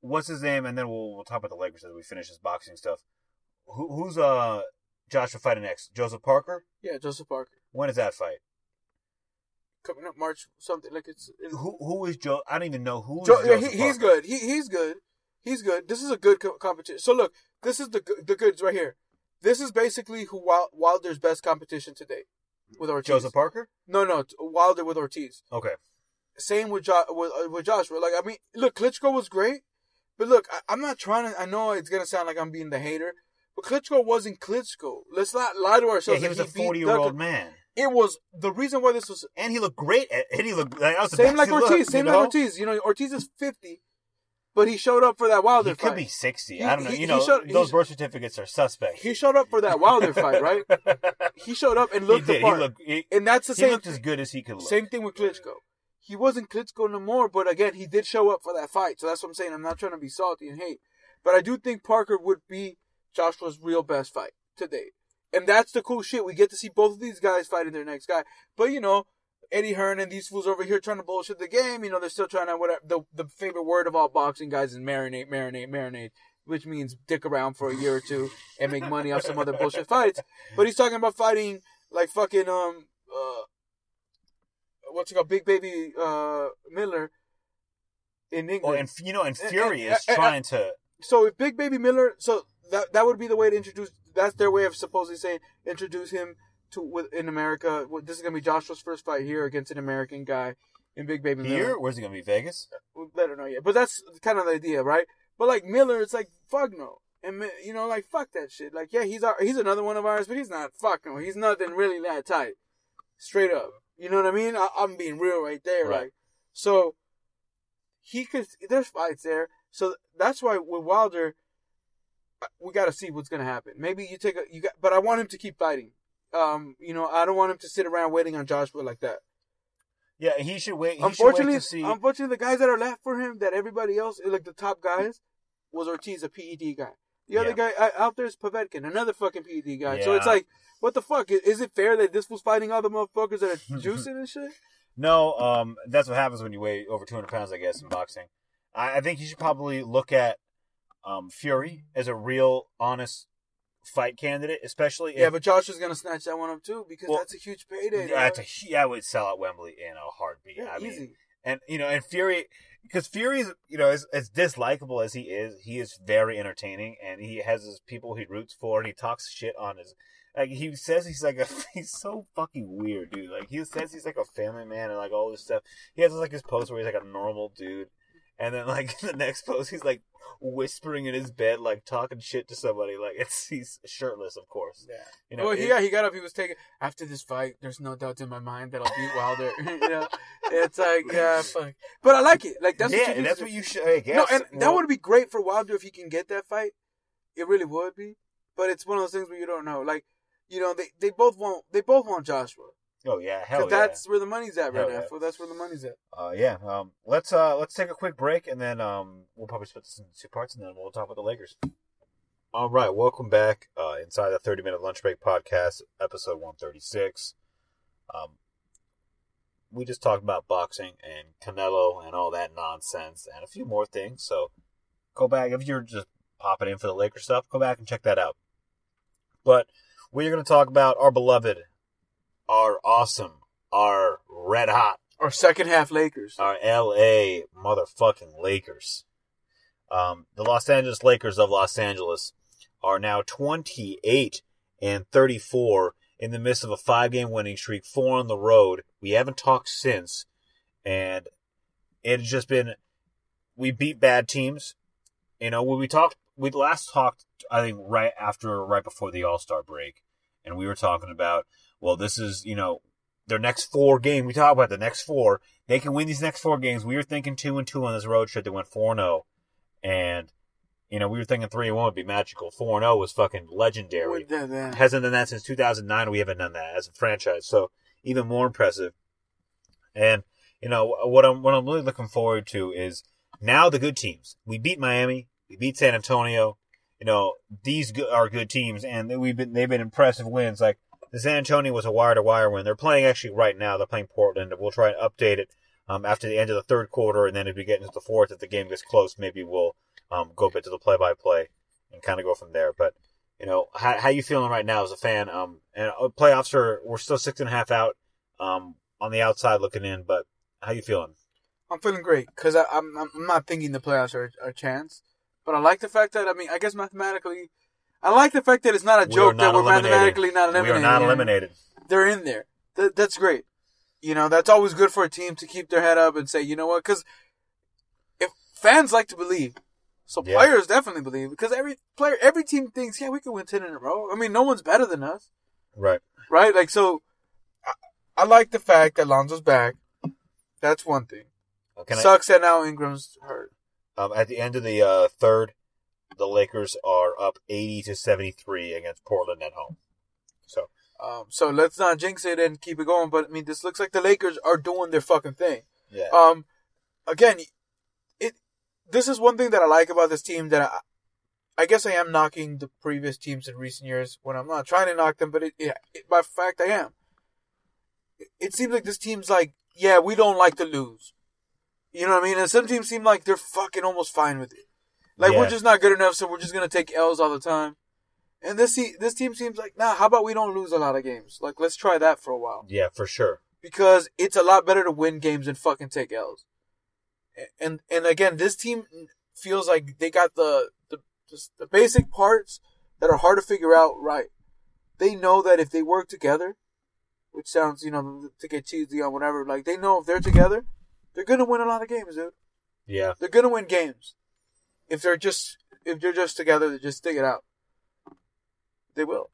what's his name? And then we'll we'll talk about the Lakers as we finish this boxing stuff. Who, who's uh Joshua fighting next? Joseph Parker. Yeah, Joseph Parker When is that fight? coming up March something like it's. Who who is Joe? I don't even know who. Jo- yeah, he, he's good. He, he's good. He's good. This is a good co- competition. So look, this is the the goods right here. This is basically who Wilder's best competition to date with Ortiz. Joseph Parker. No, no, Wilder with Ortiz. Okay. Same with jo- with, uh, with Joshua. Like I mean, look, Klitschko was great, but look, I, I'm not trying to. I know it's gonna sound like I'm being the hater, but Klitschko wasn't Klitschko. Let's not lie to Yeah, ourselves. he that was a forty year old man, It was the reason why this was and he looked great. At, and he looked like, that was the same like Ortiz. looked, same like know? Ortiz. You know, Ortiz is 50, but he showed up for that Wilder He fight. could be sixty. He- I don't know. he- you know, showed- those birth certificates are suspect. He showed up for that Wilder fight, right? He showed up and looked He did. the He part. looked. He, and that's the he same. looked as good as he could look. Same thing with Klitschko. He wasn't Klitschko no more, but again, he did show up for that fight. So that's what I'm saying. I'm not trying to be salty and hate, but I do think Parker would be Joshua's real best fight to date. And that's the cool shit. We get to see both of these guys fighting their next guy. But you know, Eddie Hearn and these fools over here trying to bullshit the game. You know, they're still trying to whatever. The the favorite word of all boxing guys is marinate, marinate, marinate, which means dick around for a year or two and make money off some other bullshit fights. But he's talking about fighting like fucking um uh what's it called, Big Baby uh Miller in England. Oh, and you know, and Fury and- is and- trying to. so if Big Baby Miller, so that that would be the way to introduce. That's their way of supposedly saying introduce him to with in America. This is gonna be Joshua's first fight here against an American guy in Big Baby Here, where's it gonna be? Vegas. Uh, we better know yet, but that's kind of the idea, right? But like Miller, it's like fuck no, and you know, like fuck that shit. Like yeah, he's our, he's another one of ours, but he's not fuck no. He's nothing really that tight, straight up. You know what I mean? I, I'm being real right there, Right. like so. He could. There's fights there, so that's why with Wilder, uh, we got to see what's gonna happen. Maybe you take a you got, but I want him to keep fighting. Um, you know, I don't want him to sit around waiting on Joshua like that. Yeah, he should wait. He unfortunately, should wait to see. unfortunately, the guys that are left for him, that everybody else, like the top guys, was Ortiz, a PED guy. The other Yeah. guy uh, out there is Povetkin, another fucking PED guy. So it's like, what the fuck? Is, is it fair that this was fighting all the motherfuckers that are juicing and shit? No, um, that's what happens when you weigh over 200 pounds, I guess, in boxing. I, I think you should probably look at um, Fury as a real, honest fight candidate, especially if Yeah, but Josh is gonna snatch that one up too because Well, that's a huge payday. Yeah, that's a, hu- I would sell out Wembley in a heartbeat. yeah, I mean, easy. and you know, and Fury, because Fury's, you know, as, as dislikable as he is, he is very entertaining, and he has his people he roots for, and he talks shit on his like he says he's like a he's so fucking weird, dude. Like he says he's like a family man and like all this stuff. He has like his post where he's like a normal dude, and then like the next post he's like whispering in his bed, like talking shit to somebody. Like it's he's shirtless, of course. Yeah. You know, well, it- he, yeah, he got up. He was taking after this fight. There's no doubt in my mind that I'll beat Wilder. you know, it's like uh, yeah, fuck. But I like it. Like that's yeah, what you and that's to what you should. I guess. No, and that would be great for Wilder if he can get that fight. It really would be. But it's one of those things where you don't know. Like, you know, they, they both want they both want Joshua. Oh yeah, hell yeah. that's where the money's at right Hell now. yeah. That's where the money's at. Uh, yeah. Um, let's uh, let's take a quick break, and then um, we'll probably split this into two parts, and then we'll talk about the Lakers. All right, welcome back uh, inside the thirty minute lunch break podcast, episode one thirty six. Um, we just talked about boxing and Canelo and all that nonsense, and a few more things. So go back if you're just popping in for the Lakers stuff. Go back and check that out. But we're going to talk about our beloved, our awesome, are red hot Or second half Lakers. our LA motherfucking Lakers. Um, the Los Angeles Lakers of Los Angeles are now 28 and 34 in the midst of a five game winning streak, four on the road. We haven't talked since, and it's just been we beat bad teams. You know, when we talked, we last talked, I think, right after, right before the All Star break, and we were talking about, well, this is, you know, their next four game. We talk about the next four. They can win these next four games. We were thinking two and two on this road trip. They went four and zero, and you know we were thinking three and one would be magical. Four and zero was fucking legendary. With that, that. Hasn't done that since 2009. We haven't done that as a franchise, so even more impressive. And you know what I'm what I'm really looking forward to is now the good teams. We beat Miami. We beat San Antonio. You know these are good teams, and we've been they've been impressive wins. Like San Antonio was a wire to wire win. They're playing actually right now. They're playing Portland. We'll try and update it um, after the end of the third quarter, and then if we get into the fourth, if the game gets close, maybe we'll um, go a bit to the play by play and kind of go from there. But you know, how how you feeling right now as a fan? Um, and uh, playoffs are we're still six and a half out. Um, on the outside looking in, but how you feeling? I'm feeling great because I'm I'm not thinking the playoffs are a chance, but I like the fact that I mean I guess mathematically, I like the fact that it's not a We joke not that we're eliminated. mathematically not eliminated. We are not eliminated. They're in there. That, that's great. You know that's always good for a team to keep their head up and say you know what because if fans like to believe, so Yeah. players definitely believe because every player every team thinks yeah we can win ten in a row. I mean no one's better than us. Right. right? Like, so I, I like the fact that Lonzo's back. That's one thing. Can I, Sucks that now Ingram's hurt. um, at the end of the uh, third, the Lakers are up eighty to seventy three against Portland at home. So Um, so let's not jinx it and keep it going. But I mean, this looks like the Lakers are doing their fucking thing. yeah, Um, again, it. This is one thing that I like about this team that I, I guess I am knocking the previous teams in recent years when I'm not trying to knock them, but it, it, it by fact I am. It, it seems like this team's like, yeah, we don't like to lose. You know what I mean? And some teams seem like they're fucking almost fine with it. Like Yeah. we're just not good enough, so we're just gonna take L's all the time. And this this team seems like, nah, how about we don't lose a lot of games? Like let's try that for a while yeah, for sure. because it's a lot better to win games than fucking take L's. And and again, this team feels like they got the the just the basic parts that are hard to figure out right. They know that if they work together, which sounds you know to get cheesy on whatever, like they know if they're together, they're gonna win a lot of games, dude. Yeah, They're gonna win games. If they're just if they're just together, they just dig it out. They will.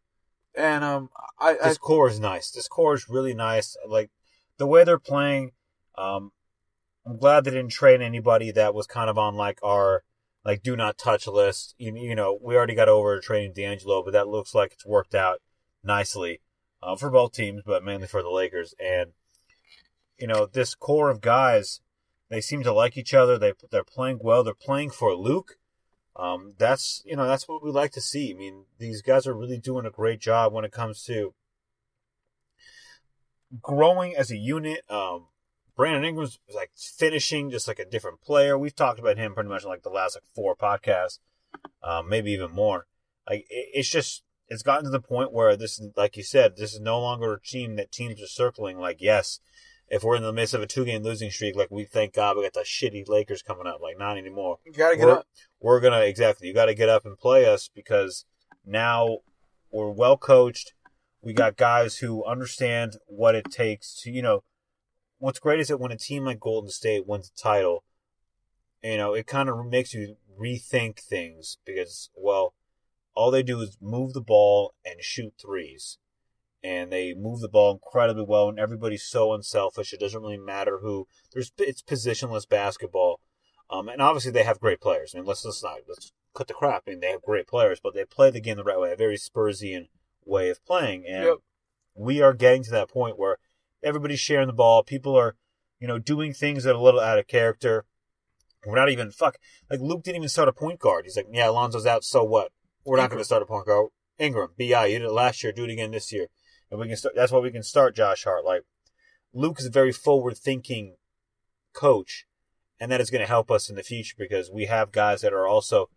And um, I, I this core is nice. This core is really nice. Like the way they're playing. Um, I'm glad they didn't train anybody that was kind of on like our like do not touch list. You, you know, we already got over training D'Angelo, but that looks like it's worked out nicely uh, for both teams, but mainly for the Lakers. And you know, this core of guys, they seem to like each other. They they're playing well. They're playing for Luke. Um, that's you know that's what we like to see. I mean, these guys are really doing a great job when it comes to growing as a unit. Um, Brandon Ingram's like finishing just like a different player. We've talked about him pretty much like the last like four podcasts, um, maybe even more. Like it, it's just it's gotten to the point where this, like you said, this is no longer a team that teams are circling. Like yes, if we're in the midst of a two game losing streak, like we thank God we got the shitty Lakers coming up. Like not anymore you gotta get we're, up. we're gonna exactly. You got to get up and play us because now we're well coached. We got guys who understand what it takes to, you know, what's great is that when a team like Golden State wins a title, you know, it kind of makes you rethink things because, well, all they do is move the ball and shoot threes. And they move the ball incredibly well, and everybody's so unselfish. It doesn't really matter who. There's it's positionless basketball, um, and obviously they have great players. I mean, let's let's not let's cut the crap. I mean, they have great players, but they play the game the right way, a very Spursian way of playing. And Yep. we are getting to that point where everybody's sharing the ball. People are, you know, doing things that are a little out of character. We're not even fuck. Like Luke didn't even start a point guard. He's like, yeah, Alonzo's out. So what? We're not going to start a point guard. Ingram, Bi, you did it last year. Do it again this year, and we can start. That's why we can start Josh Hart. Like Luke is a very forward-thinking coach, and that is going to help us in the future because we have guys that are also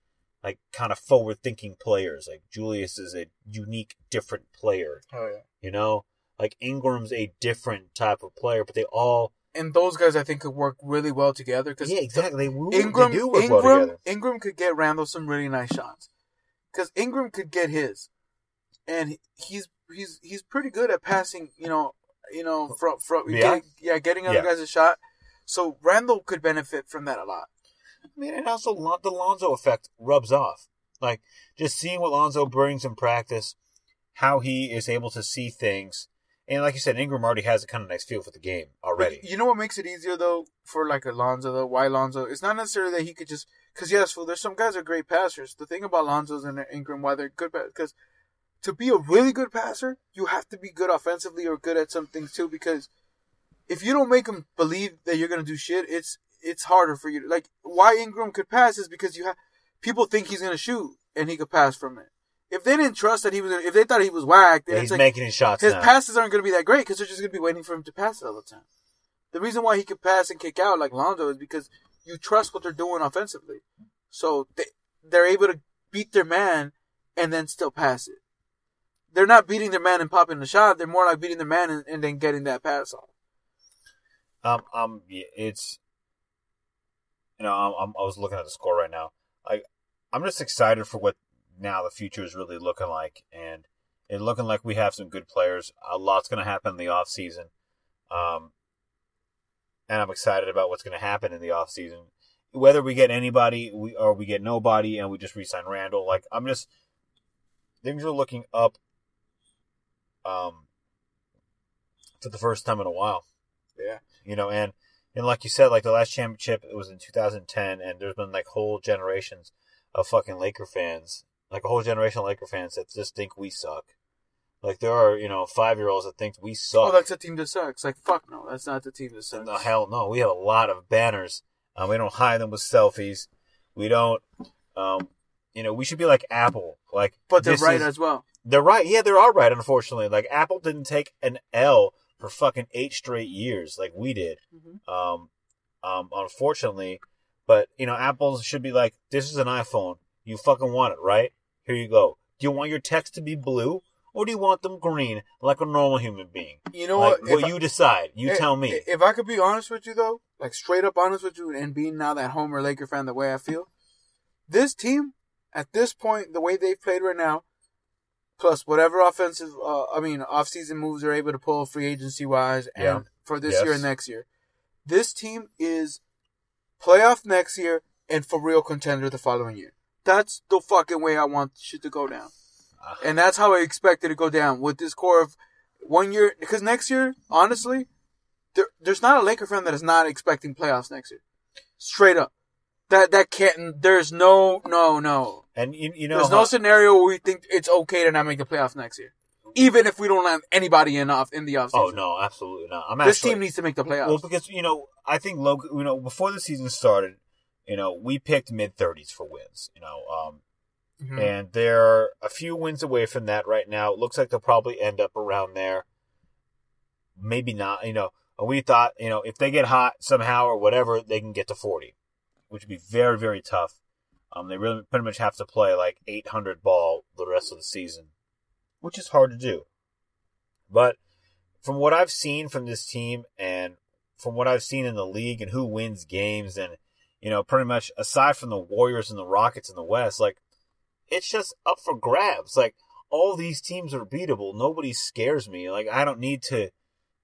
like kind of forward-thinking players. Like Julius is a unique, different player. Oh yeah. You know, like Ingram's a different type of player, but they all And those guys, I think, could work really well together because yeah, exactly. They, really- Ingram, they do work Ingram, well together. Ingram could get Randall some really nice shots because Ingram could get his, and he's he's he's pretty good at passing. You know, you know, from from Yeah. getting, yeah, getting other Yeah. guys a shot. So Randall could benefit from that a lot. I mean, and also the Lonzo effect rubs off. Like just seeing what Lonzo brings in practice, how he is able to see things, and like you said, Ingram already has a kind of nice feel for the game already. But you know what makes it easier though for like Alonzo though? Why Lonzo? It's not necessarily that he could just because yes, well, there's some guys that are great passers. The thing about Lonzo's and Ingram, why they're good, because to be a really good passer, you have to be good offensively or good at some things too. Because if you don't make them believe that you're gonna do shit, it's it's harder for you. To, like why Ingram could pass is because you have people think he's gonna shoot and he could pass from it. If they didn't trust that he was, gonna, if they thought he was whacked, Yeah, he's like, making his shots his now. passes aren't going to be that great because they're just going to be waiting for him to pass it all the time. The reason why he could pass and kick out like Lonzo is because you trust what they're doing offensively. So they, they're able to beat their man and then still pass it. They're not beating their man and popping the shot. They're more like beating their man and, and then getting that pass off. Um, um, it's you know, I'm, I'm I was looking at the score right now. Like, I'm just excited for what now the future is really looking like, and it's looking like we have some good players. A lot's going to happen in the off season, um, and I'm excited about what's going to happen in the off season. Whether we get anybody, we or we get nobody, and we just re-sign Randall. Like, I'm just things are looking up. Um, for the first time in a while Yeah. you know, and and like you said, like the last championship it was in 2010, and there's been like whole generations of fucking Laker fans, like a whole generation of Laker fans that just think we suck. Like there are, you know, five year olds that think we suck. Oh, that's a team that sucks. Like, fuck no, that's not the team that sucks. no, hell no. We have a lot of banners. Um, we don't hide them with selfies. We don't. Um, you know, we should be like Apple. Like, But they're right is- as well. They're right. Yeah, they are all right, Unfortunately, like Apple didn't take an L for fucking eight straight years like we did. Mhm. Um, um, unfortunately, but you know, Apple should be like, this is an iPhone. You fucking want it, right? Here you go. Do you want your text to be blue or do you want them green like a normal human being? You know like, what? what If I- you decide. You i- tell me. If I could be honest with you though, like straight up honest with you, and being now that Homer Laker fan the way I feel, this team at this point, the way they've played right now, plus whatever offensive, uh, I mean, off-season moves they're able to pull free agency wise, and Yeah. for this Yes. year and next year, this team is playoff next year and for real contender the following year. That's the fucking way I want shit to go down. Ah. And that's how I expect it to go down with this core of one year. Because next year, honestly, there, there's not a Laker fan that is not expecting playoffs next year. Straight up. That that can't. There's no no no. and you, you know, There's no scenario where we think it's okay to not make the playoffs next year, even if we don't have anybody in off in the offseason. oh no, absolutely not. I'm this actually, team needs to make the playoffs. Well, because you know, I think Logan. You know, before the season started, you know, we picked mid thirties for wins. You know, um, Mhm. and they're a few wins away from that right now. It looks like they'll probably end up around there. Maybe not. You know, we thought you know if they get hot somehow or whatever, they can get to forty, which would be very very tough. Um, they really pretty much have to play like eight hundred ball the rest of the season, which is hard to do. But from what I've seen from this team and from what I've seen in the league and who wins games and you know pretty much aside from the Warriors and the Rockets in the West, like it's just up for grabs. Like all these teams are beatable. Nobody scares me. Like I don't need to,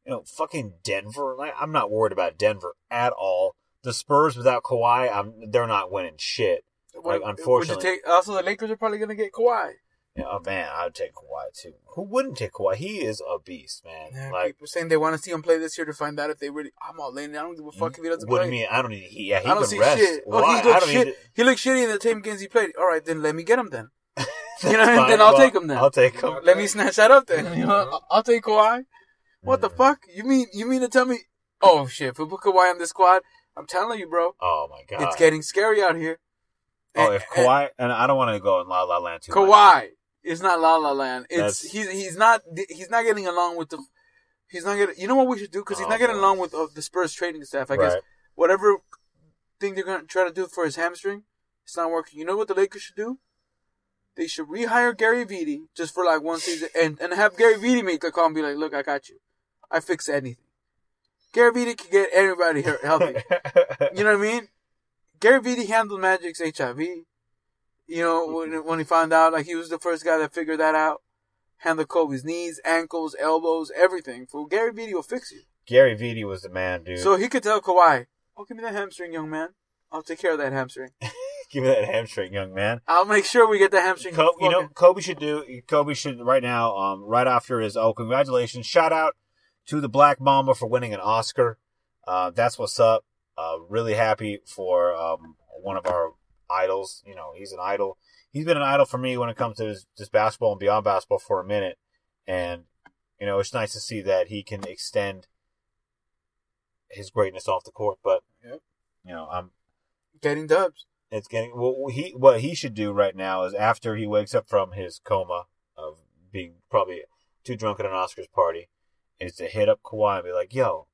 you know, fucking Denver. Like I'm not worried about Denver at all. The Spurs without Kawhi, I'm they're not winning shit. Like, Would unfortunately- you take, also the Lakers are probably gonna get Kawhi. Yeah, oh man, I'd take Kawhi too. Who wouldn't take Kawhi? He is a beast, man. Yeah, like, people saying they want to see him play this year to find out if they really. I'm all in. I don't give a fuck if he doesn't what do play. you mean? I don't need. He, yeah, he I don't see rest. shit. Oh, Why? he I looked shit. need. He looked shitty in the team games he played. All right, then let me get him then. You know, Fine, then I'll well, take him then. I'll take him. Let me snatch that up then. You know, I'll- I'll take Kawhi. What the fuck? You mean you mean to tell me? Oh shit! If we put Kawhi on this squad, I'm telling you, bro, Oh my god. it's getting scary out here. Oh, And- if Kawhi and I don't want to go in La La Land too and much. Kawhi is not La La Land. It's That's- he's he's not he's not getting along with the. He's not getting. You know what we should do? Because he's Oh, not getting along with uh, the Spurs trading staff. I guess whatever thing they're gonna try to do for his hamstring, it's not working. You know what the Lakers should do? They should rehire Gary Vitti just for like one season and, and have Gary Vitti make the call and be like, "Look, I got you. I fix anything." Gary Vitti can get anybody healthy. you know what I mean? Gary Vitti handled Magic's HIV. You know when when he found out, like he was the first guy that figured that out. Handled Kobe's knees, ankles, elbows, everything. For Gary Vitti will fix you. Gary Vitti was the man, dude. So he could tell Kawhi, "Oh, give me that hamstring, young man. I'll take care of that hamstring. Give me that hamstring, young man. I'll make sure we get the hamstring." Kobe, you know, Kobe should do. Kobe should right now. Um, right after his oh, congratulations! Shout out to the Black Mamba for winning an Oscar. Uh, that's what's up. Uh, really happy for um one of our idols. You know, he's an idol. He's been an idol for me when it comes to his, just basketball and beyond basketball for a minute. And you know, it's nice to see that he can extend his greatness off the court. But Yep. you know, I'm getting dubs. it's getting what he what he should do right now is after he wakes up from his coma of being probably too drunk at an Oscars party, is to hit up Kawhi and be like, "Yo,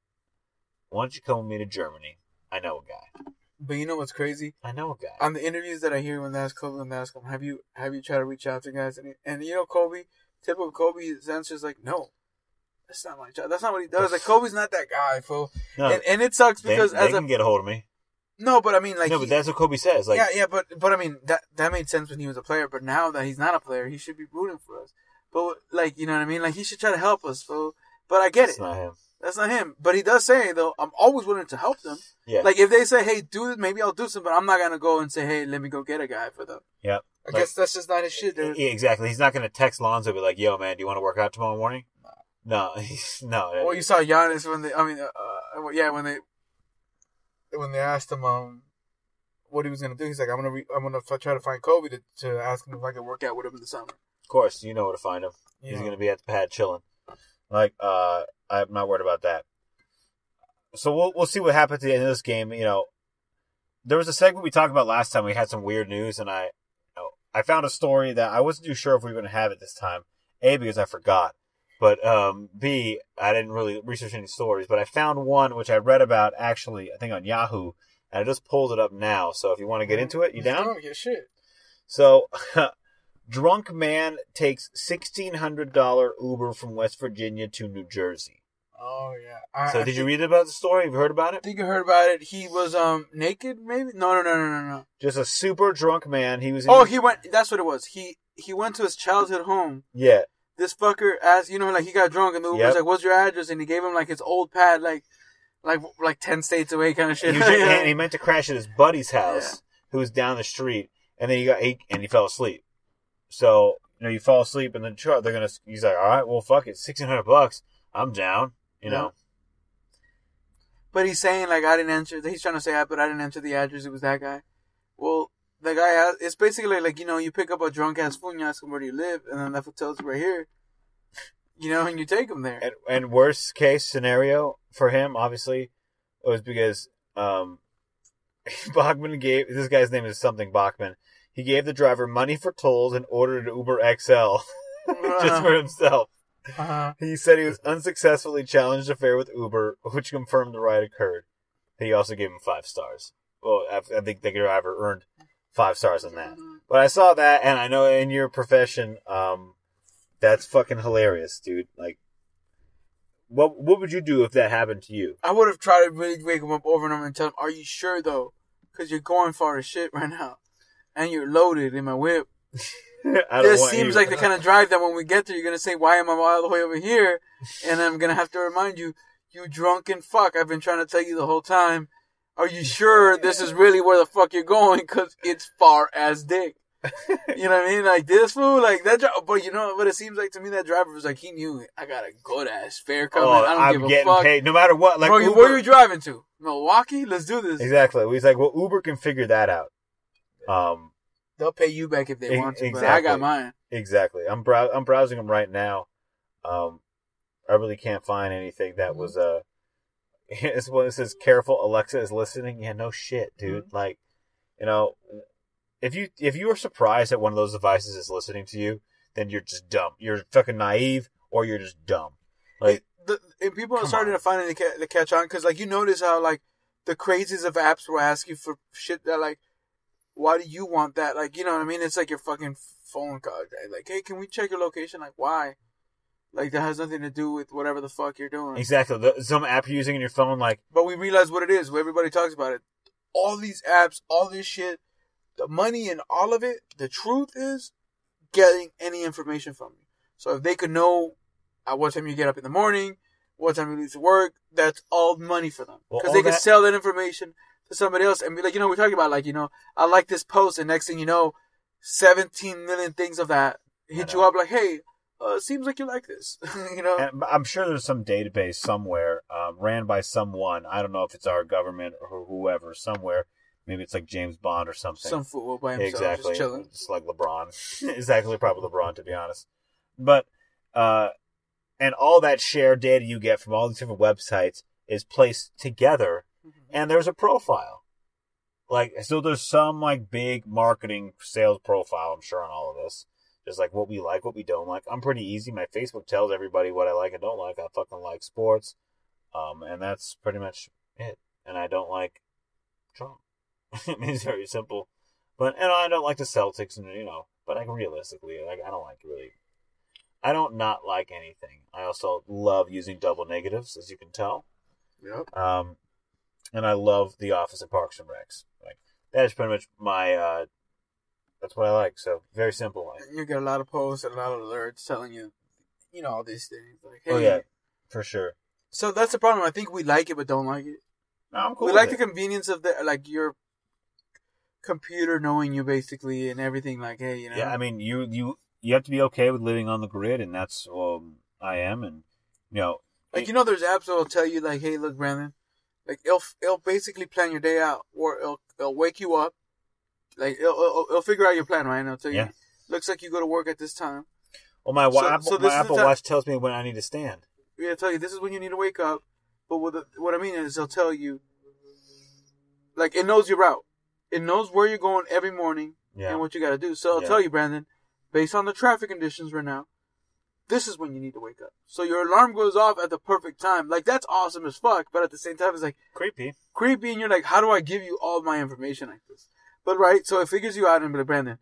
why don't you come with me to Germany? I know a guy. But you know what's crazy? I know a guy." On the interviews that I hear when they ask Kobe and they ask him, "Have you have you tried to reach out to guys?" And, he, and you know, Kobe, typical Kobe, his answer is like, "No, that's not my job. That's not what he does." Like Kobe's not that guy, fool. no, And, and it sucks because they as can a get a hold of me. no, but I mean, like no, he- but that's what Kobe says. Like, yeah, yeah, but but I mean that that made sense when he was a player, but now that he's not a player, he should be rooting for us. But like you know what I mean? Like he should try to help us, fool. But I get it's it. not him. That's not him. But he does say though, I'm always willing to help them. Yeah, Like if they say, "Hey, do this," maybe I'll do some, but I'm not gonna go and say, "Hey, let me go get a guy for them." yeah, I Like- guess that's just not his shit, dude. Yeah, exactly. He's not going to text Lonzo and be like, "Yo, man, do you want to work out tomorrow morning?" No, no. Well, you saw Giannis when they, I mean, uh, uh, yeah, when they, when they asked him, um, what he was gonna do, he's like, "I'm gonna, re- I'm gonna f- try to find Kobe to, to ask him if I can work out with him in the summer." Of course, you know where to find him. You He's going to be at the pad chilling. Like, uh, I'm not worried about that. So we'll we'll see what happens at the end of this game. You know, there was a segment we talked about last time. We had some weird news, and I, you know, I found a story that I wasn't too sure if we were going to have it this time. A because I forgot, but um, B I didn't really research any stories, but I found one which I read about actually. I think on Yahoo, and I just pulled it up now. So if you want to get into it, you down? Yeah, shit. So, drunk man takes sixteen hundred dollar Uber from West Virginia to New Jersey. Oh yeah. I, So, I did you read about the story? Have you heard about it? I think you heard about it. He was um naked, maybe. No, no, no, no, no, no. Just a super drunk man. He was. In Oh, he went. That's what it was. He he went to his childhood home. yeah, This fucker asked, you know, like he got drunk and the Uber's Yep. like, "What's your address?" And he gave him like his old pad, like like like ten states away, kind of he, shit. was, and he meant to crash at his buddy's house, who was down the street, and then he got he, and he fell asleep. So you know, you fall asleep in the truck. They're gonna. He's like, all right, well, fuck it, sixteen hundred bucks. I'm down. You know. But he's saying like I didn't enter. He's trying to say, but I didn't enter the address. It was that guy. Well, the guy has. It's basically like you know you pick up a drunk ass fool and you ask him where do you live, and then that fool tells you right here. You know, and you take him there. And, and worst case scenario for him, obviously, was because um, Bachman gave this guy's name is something Bachman. He gave the driver money for tolls and ordered an Uber XL just for himself. Uh-huh. He said he was unsuccessfully challenged a fare with Uber, which confirmed the ride occurred. He also gave him five stars. Well, I I think the driver earned five stars on that. But I saw that, and I know in your profession, um, that's fucking hilarious, dude. Like, what what would you do if that happened to you? I would have tried to really wake him up over and over and tell him, "Are you sure though? Because you're going far as shit right now, and you're loaded in my whip." This seems you- like the kind of drive that when we get there, you're gonna say, "Why am I all the way over here?" And I'm gonna have to remind you, "You drunken fuck! I've been trying to tell you the whole time. Are you sure this is really where the fuck you're going? Cause it's far as dick." You know what I mean? Like this fool, like that. Dri- but you know what? It seems like to me that driver was like he knew I got a good ass fare coming. Oh, I don't I'm give a getting fuck. paid no matter what. Like Bro, Uber, where are you driving to? Milwaukee? Let's do this. exactly. He's like, well, Uber can figure that out. Um, They'll pay you back if they want to, but I got mine. exactly. I'm brow- I'm browsing them right now. Um, I really can't find anything that Mhm. was uh. It's when it says "Careful, Alexa is listening." Yeah, no shit, dude. Mm-hmm. Like, you know, if you if you are surprised that one of those devices is listening to you, then you're just dumb. You're fucking naive, or you're just dumb. Like, the, and people are starting on. to find it to, ca- to catch on because, like, you notice how like the crazies of apps will ask you for shit that like, why do you want that? Like, you know what I mean? It's like your fucking phone call. Like, hey, can we check your location? Like, why? Like that has nothing to do with whatever the fuck you're doing. exactly. The, some app you're using in your phone, like, But we realize what it is. Everybody talks about it. All these apps, all this shit, the money and all of it. The truth is getting any information from you. So if they could know at what time you get up in the morning, what time you leave to work, that's all money for them because all they can that- sell that information to somebody else and be like, you know, we're talking about like, you know, I like this post, and next thing you know, seventeen million things of that hit you up like, hey, uh, seems like you like this, you know. And I'm sure there's some database somewhere um, ran by someone. I don't know if it's our government or whoever somewhere. Maybe it's like James Bond or something. Some fool by himself, exactly, just chilling. just like LeBron. exactly, probably LeBron to be honest. But uh, and all that shared data you get from all these different websites is placed together, and there's a profile. Like so, there's some like big marketing sales profile. I'm sure on all of this. Just like what we like, what we don't like. I'm pretty easy. My Facebook tells everybody what I like and don't like. I fucking like sports, um, and that's pretty much it. And I don't like Trump. I mean, it's very simple. But and I don't like the Celtics, and you know, but like realistically, like I don't like really. I don't not like anything. I also love using double negatives, as you can tell. Yep. Um, and I love The Office and Parks and Recs. Like that is pretty much my. uh That's what I like. So very simple. Like, you get a lot of posts and a lot of alerts telling you, you know, all these things. Like, hey, oh yeah, for sure. So that's the problem. I think we like it, but don't like it. No, I'm cool. we like it. the convenience of the like your computer knowing you basically and everything. Like, hey, you know, Yeah, I mean, you you you have to be okay with living on the grid, and that's um I am, and you know, like you know, there's apps that'll tell you like, hey, look, Brandon, like it'll it'll basically plan your day out, or it'll it'll wake you up, like it'll it'll, it'll figure out your plan, right? And it'll tell you, Yeah. looks like you go to work at this time. well, my So- Apple, so my Apple Watch tells me when I need to stand. Yeah, tell you this is when you need to wake up. But what the, what I mean is, it'll tell you, like it knows your route. It knows where you're going every morning Yeah, and what you got to do. So it'll Yeah. tell you, Brandon, based on the traffic conditions right now, this is when you need to wake up. So your alarm goes off at the perfect time. Like that's awesome as fuck. But at the same time, it's like creepy. creepy, and you're like, how do I give you all my information like this? But right, so it figures you out and be like, Brandon,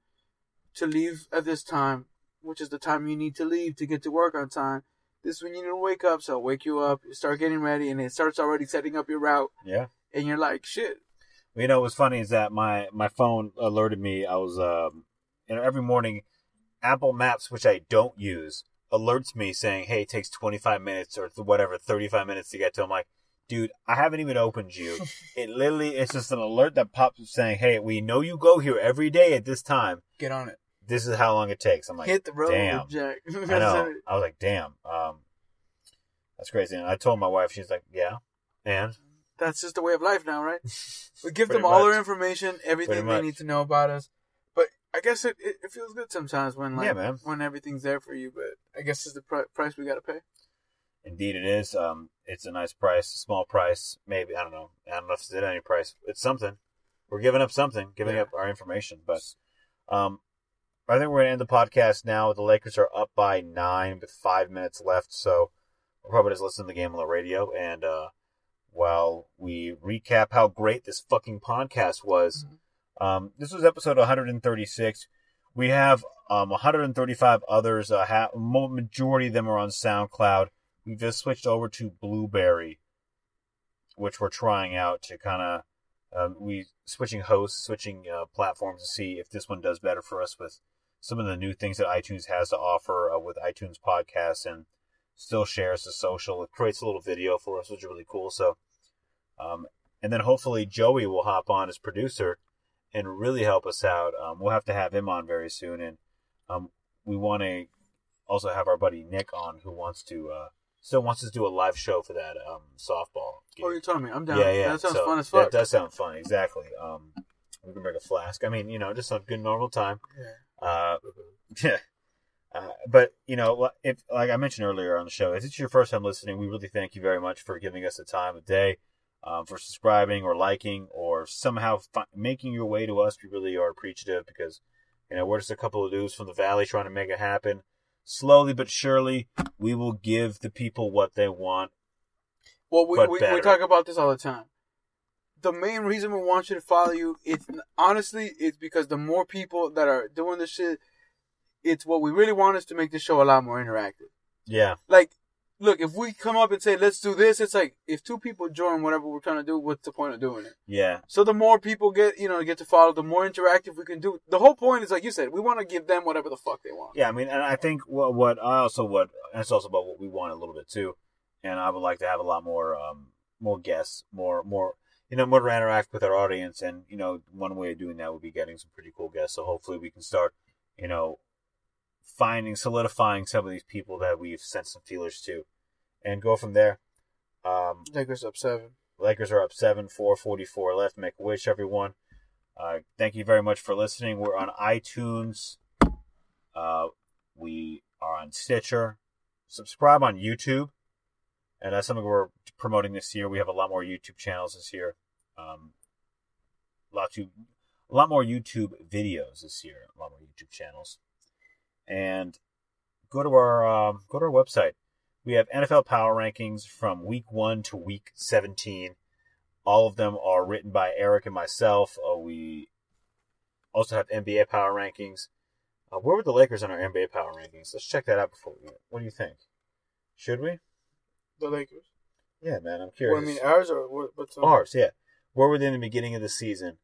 to leave at this time, which is the time you need to leave to get to work on time. This is when you need to wake up, so I'll wake you up, you start getting ready, and it starts already setting up your route, Yeah. and you're like, shit. You know, what's funny is that my my phone alerted me. I was um, you know, every morning, Apple Maps, which I don't use, alerts me saying, "Hey, it takes 25 minutes or whatever, 35 minutes to get to." I'm like, dude, I haven't even opened you. it literally, it's just an alert that pops up saying, "Hey, we know you go here every day at this time. Get on it. This is how long it takes." I'm like, Hit the road, damn. Jack. I know. I was like, damn. Um, that's crazy. And I told my wife, she's like, yeah, and That's just the way of life now, right? We give them all much. their information, everything they need to know about us. But I guess it, it, it feels good sometimes when like Yeah, man. when everything's there for you. But I guess is the pri- price we got to pay. Indeed, it is. Um, it's a nice price, a small price, maybe. I don't know. I don't know if it's at any price. It's something. We're giving up something, giving Yeah. up our information. But um, I think we're gonna end the podcast now. The Lakers are up by nine with five minutes left, so we'll probably just listen to the game on the radio. And uh, while we recap how great this fucking podcast was, um, this was episode 136. We have um, 135 others. Uh, ha- majority of them are on SoundCloud. We just switched over to Blubrry, which we're trying out to kind of um, we switching hosts, switching uh, platforms to see if this one does better for us with some of the new things that iTunes has to offer uh, with iTunes podcasts and still shares the social. It creates a little video for us, which is really cool. So, um, and then hopefully Joey will hop on as producer and really help us out. Um, we'll have to have him on very soon, and um, we want to also have our buddy Nick on, who wants to uh, still wants to do a live show for that um, softball. Game. Oh, you're telling me? I'm down. yeah, yeah, That sounds So fun as fuck. That does sound fun, exactly. Um, we can bring a flask. I mean, you know, just a good normal time. Yeah. Uh, yeah. Uh, but you know, if like I mentioned earlier on the show, if it's your first time listening, we really thank you very much for giving us the time of day, um, for subscribing or liking or somehow fi- making your way to us. We really are appreciative because you know we're just a couple of dudes from the valley trying to make it happen. Slowly but surely, we will give the people what they want. Well, we, we, we talk about this all the time. The main reason we want you to follow you, it's honestly, it's because the more people that are doing this shit, it's what we really want is to make this show a lot more interactive. Yeah, Like, look, if we come up and say, let's do this, it's like, if two people join whatever we're trying to do, what's the point of doing it? yeah, So the more people get, you know, get to follow, the more interactive we can do. The whole point is, like you said, we want to give them whatever the fuck they want. Yeah, I mean, and I think what, what I also what and it's also about what we want a little bit too, and I would like to have a lot more um more guests, more more you know more to interact with our audience, and you know one way of doing that would be getting some pretty cool guests. So hopefully we can start you know finding solidifying some of these people that we've sent some feelers to, and go from there. Um, Lakers up seven. Lakers are up 7 four forty four left. Make a wish, everyone. Uh, thank you very much for listening. We're on iTunes. Uh, we are on Stitcher. Subscribe on YouTube. And that's something we're promoting this year. We have a lot more YouTube channels this year. Um, a lot to, a lot more YouTube videos this year. A lot more YouTube channels. And go to our um, go to our website. We have NFL power rankings from week one to week 17. All of them are written by Eric and myself. Uh, we also have NBA power rankings. Uh, where were the Lakers on our NBA power rankings? Let's check that out before we. What do you think? Should we? The Lakers. Yeah, man, I'm What, curious. I mean, ours or what? What's on? Ours, yeah. Where were they in the beginning of the season?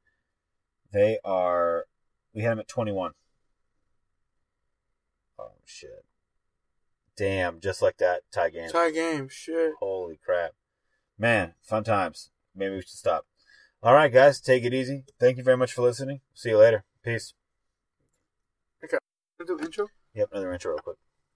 They are. We had them at 21. Oh, shit. Damn, just like that, tie game. Tie game. Shit. Holy crap. Man, fun times. Maybe we should stop. All right, guys, take it easy. Thank you very much for listening. See you later. Peace. Okay, Do intro. Yep, another intro real quick.